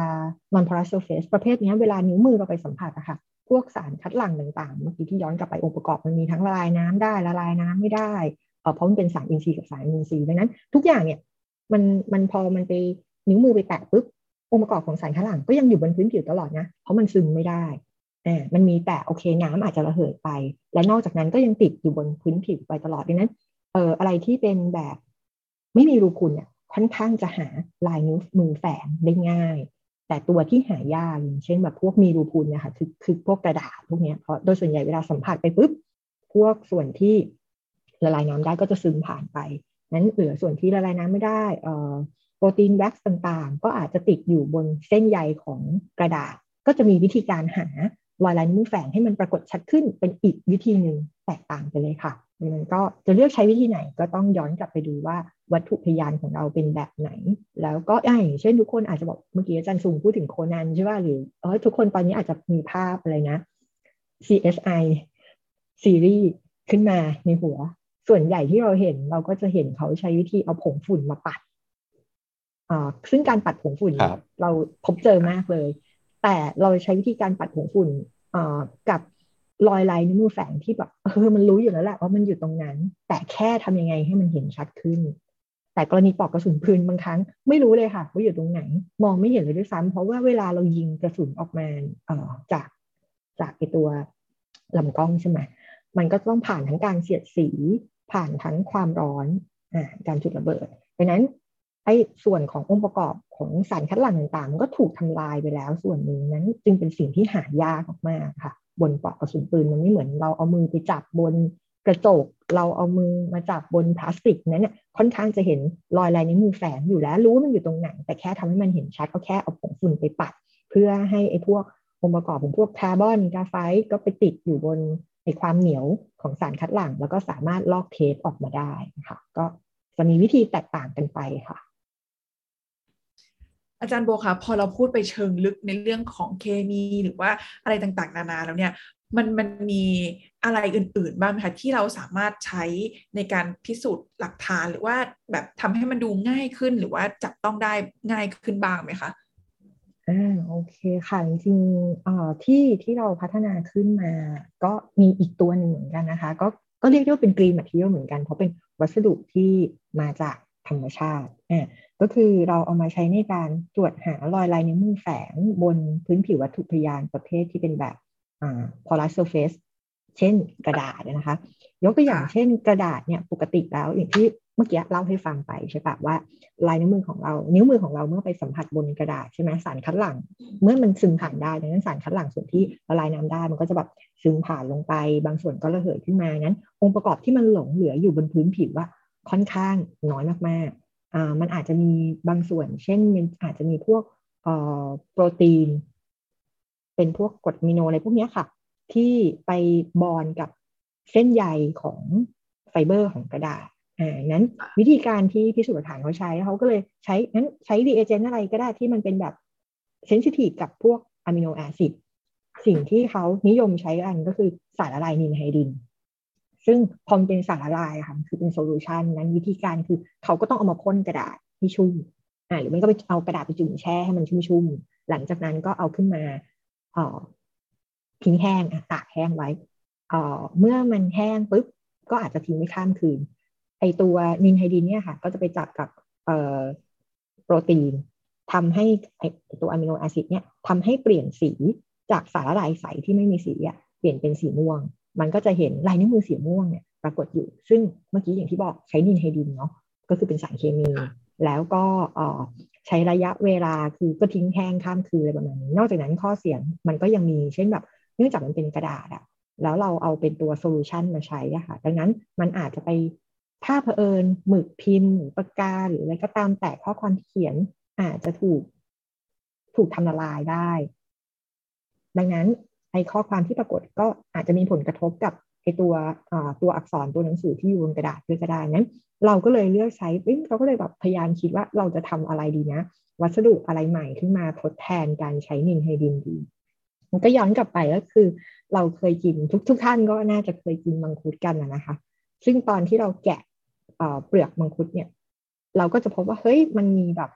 non porous surface ประเภทนี้เวลานิ้วมือเราไปสัมผัสอะค่ะ พวกสารคัดหลั่งต่างๆ เมื่อกี้ที่ย้อนกลับไปองค์ประกอบมันมีทั้งละลายน้ำได้ละลายน้ำไม่ได้ เพราะมันเป็นสารอินทรีย์กับสารอินทรีย์ดังนั้น ทุกอย่างเนี่ยมันมันพอมันไปนิ้วมือไปแตะปุ๊บองค์ประกอบของสารคัดหลั่งก็ยังอยู่บนพื้นผิวตลอดนะเพราะมันซึมไม่ได้อ่ามันมีแต่โอเคน้ำอาจจะระเหยไป และนอกจากนั้นก็ยังติดอยู่บนพื้นผิวไปตลอดดังนั้นเอ่ออะไรที่เป็นแบบไม่มีรูพุนเนี่ย ค่อนข้างจะหาลายนิ้วมือแฝงได้ง่าย แต่ตัวที่หายากอย่างเช่นแบบพวกมีรูพุนเนี่ยค่ะคือคือพวกกระดาษพวกเนี้ยเพราะโดยส่วนใหญ่เวลาสัมผัสไปปุ๊บพวกส่วนที่ละลายน้ำได้ก็จะซึมผ่านไปนั้นเหลือส่วนที่ละลายน้ำไม่ได้เอ่อโปรตีนแว็กซ์ต่างๆ ก็อาจจะติดอยู่บนเส้นใยของกระดาษ ก็จะมีวิธีการหารอยลายนิ้วมือแฝงให้มันปรากฏชัดขึ้นเป็นอีกวิธีหนึ่งแตกต่างไปเลยค่ะ ดังนั้นก็จะเลือกใช้วิธีไหนก็ต้องย้อนกลับไปดูว่าวัตถุพยานของเราเป็นแบบไหน แล้วก็อ่าอย่างเช่นทุกคนอาจจะบอกเมื่อกี้อาจารย์ซุงพูดถึงโคนันใช่ป่ะหรือเออทุกคนตอนนี้อาจจะมีภาพอะไรนะ CSI ซีรีส์ขึ้นมาในหัว ส่วนใหญ่ที่เราเห็นเราก็จะเห็นเขาใช้วิธีเอาผงฝุ่นมาปัดอ่าซึ่งการปัดผงฝุ่นครับเราพบเจอมากเลย แต่เราใช้วิธีการปัดผงฝุ่นอ่ากับ รอยลายนิ้วมือแฝงที่แบบเออมันรู้อยู่แล้วแหละว่ามันอยู่ตรงนั้น แต่แค่ทำยังไงให้มันเห็นชัดขึ้น แต่กรณีปลอกกระสุนปืนบางครั้ง ไม่รู้เลยค่ะว่าอยู่ตรงไหน มองไม่เห็นเลยด้วยซ้ำเพราะว่าเวลาเรายิงกระสุนออกมาเอ่อจากจากไอตัวลำกล้องใช่ไหมมันก็ต้องผ่านทั้งการเสียดสี ผ่านทั้งความร้อนอ่าการจุดระเบิดดังนั้นไอ้ส่วนขององค์ประกอบของสารคัดหลั่งต่างๆ มันก็ถูกทำลายไปแล้วส่วนหนึ่งนั้นจึงเป็นสิ่งที่หายากมากค่ะ บนปลอกกระสุนปืนมันไม่เหมือนเราเอามือไปจับบนกระจก เราเอามือมาจับบนพลาสติกนั้นเนี่ยค่อนข้างจะเห็นรอยลายนิ้วมือแฝงอยู่แล้ว รู้ว่ามันอยู่ตรงไหน แต่แค่ทำให้มันเห็นชัดก็แค่เอาผงฝุ่นไปปัด เพื่อให้ไอ้พวกองค์ประกอบของพวกคาร์บอนกราไฟต์ก็ไปติดอยู่บนในความเหนียวของสารคัดหลั่ง แล้วก็สามารถลอกเทปออกมาได้นะคะก็จะมีวิธีแตกต่างกันไปค่ะ อาจารย์โบคะพอเราพูดไปเชิงลึกในเรื่องของเคมีหรือว่าอะไรต่างๆ นานาแล้วเนี่ยมันมันมีอะไรอื่นๆบ้างไหมคะที่เราสามารถใช้ในการพิสูจน์หลักฐานหรือว่าแบบทำให้มันดูง่ายขึ้นหรือว่าจับต้องได้ง่ายขึ้นบ้างไหมคะอ่าโอเคค่ะ จริงๆเอ่อที่ที่เราพัฒนาขึ้นมา ก็มีอีกตัวหนึ่งเหมือนกันนะคะ ก็ก็เรียกได้ว่าเป็นกรีนแมทเทียลเหมือนกัน เพราะเป็นวัสดุที่มาจากธรรมชาติอ่า ก็คือเราเอามาใช้ในการตรวจหารอยลายนิ้วมือแฝงบนพื้นผิววัตถุพยานประเภทที่เป็นแบบอ่า porous surface เช่นกระดาษนะคะ ยกตัวอย่างเช่นกระดาษเนี่ยปกติแล้วอย่างที่เมื่อกี้เล่าให้ฟังไปใช่ปะว่าลายนิ้วมือของเรานิ้วมือของเราเมื่อไปสัมผัสบนกระดาษใช่ไหมสารคัดหลั่งเมื่อมันซึมผ่านได้ดังนั้นสารคัดหลั่งส่วนที่ละลายน้ำได้มันก็จะแบบซึมผ่านลงไปบางส่วนก็ระเหยขึ้นมานั้น องค์ประกอบที่มันหลงเหลืออยู่บนพื้นผิวว่าค่อนข้างน้อยมากๆ มันอาจจะมีบางส่วน เช่นมันอาจจะมีพวกเอ่อโปรตีน เป็นพวกกรดอะมิโนอะไรพวกนี้ค่ะ ที่ไปบอนกับเส้นใยของไฟเบอร์ของกระดาษอ่านั้นวิธีการที่พิสูจน์หลักฐานเขาใช้เขาก็เลยใช้นั้นใช้รีเอเจนต์อะไรก็ได้ที่มันเป็นแบบ sensitive กับพวก amino acid สิ่งที่เขานิยมใช้กันก็คือสารละลาย ninhydrin ซึ่งพอมันเป็นสารละลายค่ะคือเป็น solution นั้นวิธีการคือเขาก็ต้องเอามาพ่นกระดาษให้ชุ่มอ่าหรือไม่ก็ไปเอากระดาษไปจุ่มแช่ให้มันชุ่มๆหลังจากนั้นก็เอาขึ้นมาเอ่อทิ้งแห้งตากแห้งไว้เอ่อเมื่อมันแห้งปุ๊บก็อาจจะทิ้งไว้ข้ามคืนไอตัว ninhydrin เนี่ยค่ะก็จะไปจับกับเอ่อโปรตีนทำให้ไอตัว amino acid เนี่ยทำให้เปลี่ยนสีจากสารละลายใสที่ไม่มีสีอะเปลี่ยนเป็นสีม่วง มันก็จะเห็นลายนิ้วมือสีม่วงเนี่ยปรากฏอยู่ ซึ่งเมื่อกี้อย่างที่บอกใช้ ninhydrin เนาะก็คือเป็นสารเคมี แล้วก็ใช้ระยะเวลาคือก็ทิ้งแห้งข้ามคืนอะไรประมาณนี้ นอกจากนั้นข้อเสียงมันก็ยังมีเช่นแบบเนื่องจากมันเป็นกระดาษอะแล้วเราเอาเป็นตัวโซลูชันมาใช้อะค่ะดังนั้นมันอาจจะไปถ้าเผอิญหมึกพิมพ์หรือปากกาหรืออะไรก็ตามแต่ข้อความที่เขียนอาจจะถูกถูกทำละลายได้ ดังนั้น ไอข้อความที่ปรากฏก็อาจจะมีผลกระทบกับไอตัวตัวอักษรตัวหนังสือที่อยู่บนกระดาษด้วยก็ได้นั้น เราก็เลยเลือกใช้เราก็เลยแบบพยายามคิดว่าเราจะทำอะไรดีนะ วัสดุอะไรใหม่ขึ้นมาทดแทนการใช้นินไฮดินดี มันก็ย้อนกลับไปก็คือ เราเคยกินทุกทุกท่านก็น่าจะเคยกินมังคุดกันนะคะ ซึ่งตอนที่เราแกะเปลือกมังคุดเนี่ย เราก็จะพบว่าเฮ้ยมันมีแบบ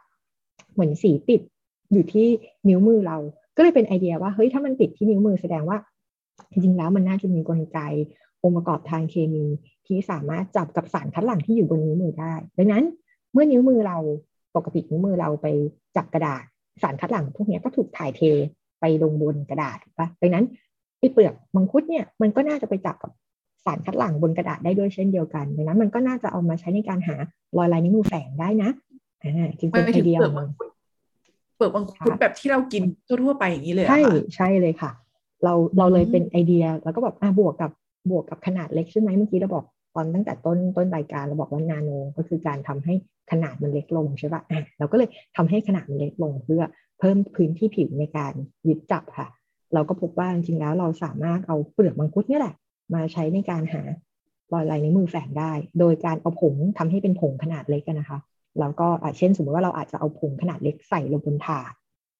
เหมือนสีติดอยู่ที่นิ้วมือเรา ก็เลยเป็นไอเดียว่าเฮ้ยถ้ามันติดที่นิ้วมือแสดงว่า จริงๆแล้วมันน่าจะมีกลไกองค์ประกอบทางเคมีที่สามารถจับกับสารคัดหลั่งที่อยู่บนนิ้วมือได้ ดังนั้นเมื่อนิ้วมือเราปกตินิ้วมือเราไปจับกระดาษ สารคัดหลั่งพวกนี้ก็ถูกถ่ายเทไปลงบนกระดาษถูกปะดังนั้นไอ้เปลือกมังคุดเนี่ยมันก็น่าจะไปจับกับสารคัดหลั่งบนกระดาษได้ด้วยเช่นเดียวกัน ดังนั้นมันก็น่าจะเอามาใช้ในการหารอยลายนิ้วมือแฝงได้นะอ่าจึงเป็นไอเดียเปลือกมังคุด เปลือกมังคุดแบบที่เรากินทั่วๆไปอย่างนี้เลยใช่ใช่เลยค่ะ เราเราเลยเป็นไอเดียแล้วก็แบบอ่าบวกกับบวกกับขนาดเล็กใช่ไหมเมื่อกี้เราบอกตอนตั้งแต่ต้นต้นรายการเราบอกว่านาโนก็คือการทำให้ขนาดมันเล็กลงใช่ปะอะเราก็เลยทำให้ขนาดมันเล็กลงเพื่อเพิ่มพื้นที่ผิวในการยึดจับค่ะ เราก็พบว่าจริงๆแล้วเราสามารถเอาเปลือกมังคุดนี่แหละ มาใช้ในการหารอยลายในมือแฝงได้ โดยการเอาผงทำให้เป็นผงขนาดเล็กนะคะ แล้วก็เช่น สมมติว่าเราอาจจะเอาผงขนาดเล็กใส่ลงบนถาด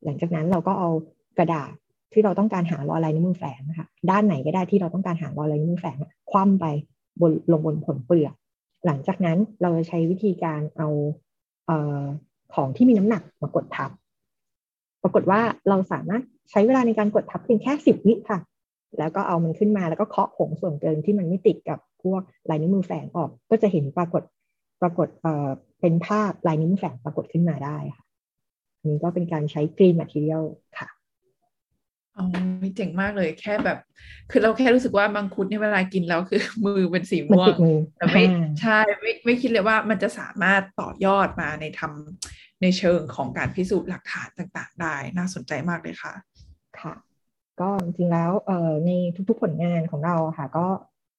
หลังจากนั้นเราก็เอากระดาษที่เราต้องการหารอยลายนิ้วมือแฝงนะคะด้านไหนก็ได้ที่เราต้องการหารอยลายนิ้วมือแฝงคว่ำไปบนลงบนผลเปลือก หลังจากนั้นเราจะใช้วิธีการเอาเออของที่มีน้ำหนักมากดทับ ปรากฏว่าเราสามารถใช้เวลาในการกดทับเพียงแค่สิบวิค่ะ แล้วก็เอามันขึ้นมาแล้วก็เคาะผงส่วนเกินที่มันไม่ติดกับพวกลายนิ้วมือแฝงออก ก็จะเห็นปรากฏ ปรากฏเอ่อเป็นภาพลายนิ้วมือแฝงปรากฏขึ้นมาได้ค่ะนี้ก็เป็นการใช้กรีนแมทเทียลค่ะอ๋อเจ๋งมากเลยแค่แบบ คือเราแค่รู้สึกว่ามังคุดเนี่ยเวลากินแล้วคือ มือเป็นสีม่วงแต่ไม่ใช่ไม่ไม่คิดเลยว่ามันจะสามารถต่อยอดมาในทำในเชิงของการพิสูจน์หลักฐานต่างๆ ได้น่าสนใจมากเลยค่ะ ค่ะ ก็จริงๆแล้วเอ่อในทุกๆผลงานของเราค่ะ ก็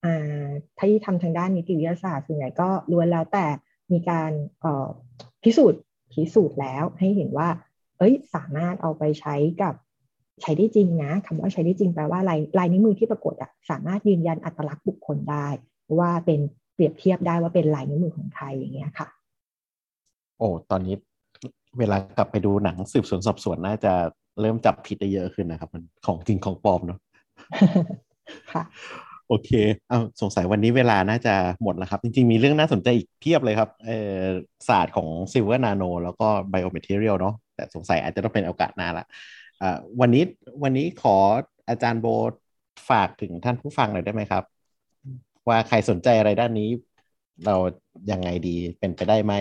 อ่าที่ทำทางด้านนิติวิทยาศาสตร์ส่วนใหญ่ก็ล้วนแล้วแต่มีการเอ่อพิสูจน์พิสูจน์แล้วให้เห็นว่า เอ้ย สามารถเอาไปใช้กับใช้ได้จริงนะคำว่าใช้ได้จริงแปลว่าลายลายนิ้วมือที่ปรากฏอะสามารถยืนยันอัตลักษณ์บุคคลได้ ว่าเป็นเปรียบเทียบได้ว่าเป็นลายนิ้วมือของใครอย่างเงี้ยค่ะ โอ้ตอนนี้เวลากลับไปดูหนังสืบสวนสอบสวนน่าจะเริ่มจับผิดได้เยอะขึ้นนะครับ มันของจริงของปลอมเนาะค่ะ โอเคเอาสงสัยวันนี้เวลาน่าจะหมดแล้วครับ จริงๆ มีเรื่องน่าสนใจอีกเพียบเลยครับเออศาสตร์ของ silver nano แล้วก็ biomaterial เนาะแต่สงสัยอาจจะต้องเป็นโอกาสหน้าละวันนี้วันนี้ขออาจารย์โบฝากถึงท่านผู้ฟังหน่อยได้ไหมครับ ว่าใครสนใจอะไรด้านนี้ เรายังไงดีเป็นไปได้ไหม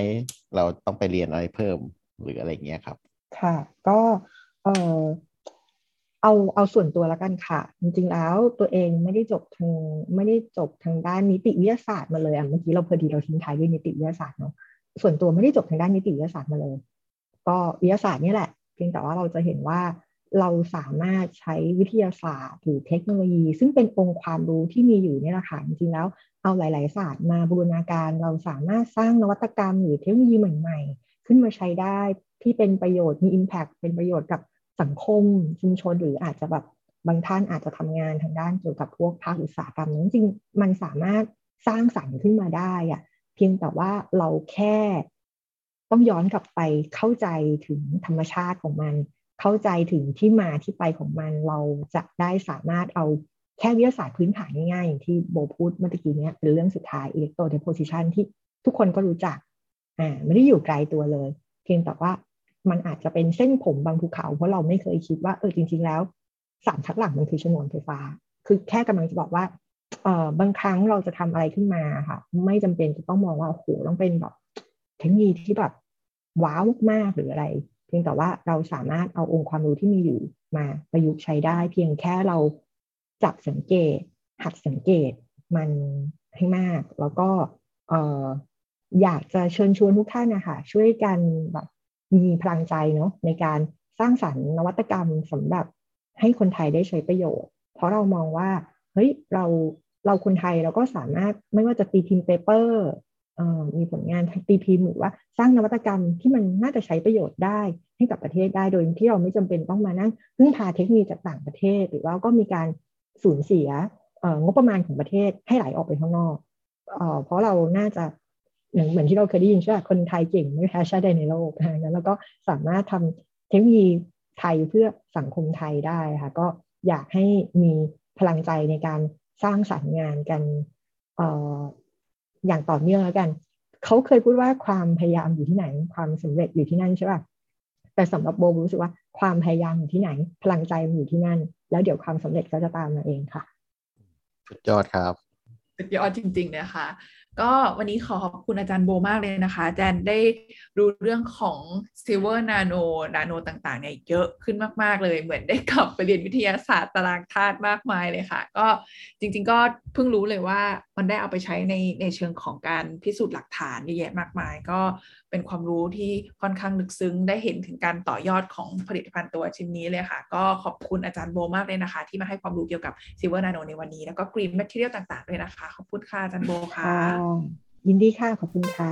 เราต้องไปเรียนอะไรเพิ่มหรืออะไรเงี้ยครับ ค่ะ ก็เออ เอาเอาส่วนตัวแล้วกันค่ะ จริงๆแล้วตัวเองไม่ได้จบทางไม่ได้จบทางด้านนิติวิทยาศาสตร์มาเลยอะเมื่อกี้เราพอดีเราทิ้งท้ายด้วยนิติวิทยาศาสตร์เนาะส่วนตัวไม่ได้จบทางด้านนิติวิทยาศาสตร์มาเลย ก็วิทยาศาสตร์นี่แหละ เพียงแต่ว่าเราจะเห็นว่าเราสามารถใช้วิทยาศาสตร์หรือเทคโนโลยี ซึ่งเป็นองค์ความรู้ที่มีอยู่นี่แหละค่ะจริงๆแล้วเอาหลาย ๆ ศาสตร์มาบูรณาการเราสามารถสร้างนวัตกรรมหรือเทคโนโลยีใหม่ ๆ ขึ้นมาใช้ได้ที่เป็นประโยชน์มี Impact เป็นประโยชน์กับ สังคมชุมชนหรืออาจจะแบบบางท่านอาจจะทำงานทางด้านเกี่ยวกับพวกภาคอุตสาหกรรมนั้นจริงมันสามารถสร้างสรรค์ขึ้นมาได้อะเพียงแต่ว่าเราแค่ต้องย้อนกลับไปเข้าใจถึงธรรมชาติของมัน เข้าใจถึงที่มาที่ไปของมันเราจะได้สามารถเอาแค่วิทยาศาสตร์พื้นฐานง่ายๆ อย่างที่โบพูดเมื่อกี้นี้เป็นเรื่องสุดท้าย electrodeposition ที่ทุกคนก็รู้จักอ่าไม่ได้อยู่ไกลตัวเลย เพียงแต่ว่า มันอาจจะเป็นเส้นผมบางภูเขา เพราะเราไม่เคยคิดว่าเออจริง ๆ แล้วสารคัดหลังมันคือชนวนไฟฟ้า คือแค่กำลังจะบอกว่าเออบางครั้งเราจะทำอะไรขึ้นมาค่ะ ไม่จำเป็นจะต้องมองว่าโอ้โหต้องเป็นแบบเทคโนโลยีที่แบบว้าวมากๆหรืออะไร เพียงแต่ว่าเราสามารถเอาองค์ความรู้ที่มีอยู่มาประยุกต์ใช้ได้ เพียงแค่เราจับสังเกต หัดสังเกตมันให้มาก แล้วก็เอออยากจะเชิญชวนทุกท่านนะคะช่วยกันแบบ มีพลังใจเนาะในการสร้างสรรค์นวัตกรรมสำหรับให้คนไทยได้ใช้ประโยชน์ เพราะเรามองว่าเฮ้ยเราเราคนไทยเราก็สามารถไม่ว่าจะตีพิมพ์เปเปอร์มีผลงานตีพิมพ์หรือว่าสร้างนวัตกรรมที่มันน่าจะใช้ประโยชน์ได้ให้กับประเทศได้โดยที่เราไม่จำเป็นต้องมานั่งพึ่งพาเทคโนโลยีจากต่างประเทศ หรือว่าก็มีการสูญเสียงบประมาณของประเทศให้ไหลออกไปข้างนอกเพราะเราน่าจะ เหมือนเหมือนที่เราเคยได้ยินใช่ไหมคนไทยเก่งไม่แพ้ชาติใดในโลกนะแล้วก็สามารถทำเทคโนโลยีไทยเพื่อสังคมไทยได้ค่ะ ก็อยากให้มีพลังใจในการสร้างสรรค์งานกันอออย่างต่อเนื่องแล้วกัน เขาเคยพูดว่าความพยายามอยู่ที่ไหน ความสำเร็จอยู่ที่นั่นใช่ป่ะแต่สำหรับโบรู้สึกว่าความพยายามอยู่ที่ไหน พลังใจมันอยู่ที่นั่น แล้วเดี๋ยวความสำเร็จก็จะตามมาเองค่ะ สุดยอดครับ สุดยอดจริงๆนะคะ ก็วันนี้ขอขอบคุณอาจารย์โบมากเลยนะคะ อาจารย์ได้รู้เรื่องของ silver nano นาโนต่างๆเนี่ยเยอะขึ้นมากๆเลย เหมือนได้กลับไปเรียนวิทยาศาสตร์ตารางธาตุมากมายเลยค่ะ ก็จริง ๆ ก็เพิ่งรู้เลยว่า มันได้เอาไปใช้ในในเชิงของการพิสูจน์หลักฐานเยอะแยะมากมาย ก็เป็นความรู้ที่ค่อนข้างลึกซึ้งได้เห็นถึงการต่อยอดของผลิตภัณฑ์ตัวชิ้นนี้เลยค่ะ ก็ขอบคุณอาจารย์โบมากเลยนะคะ ที่มาให้ความรู้เกี่ยวกับ silver nano ในวันนี้ แล้วก็ green material ต่างๆด้วยนะคะ ขอบคุณค่ะอาจารย์โบค่ะยินดีค่ะขอบคุณค่ะ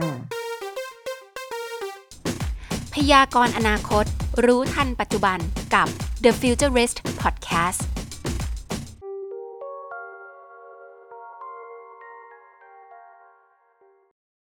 พยากรณ์อนาคต รู้ทันปัจจุบันกับ The Futurist Podcast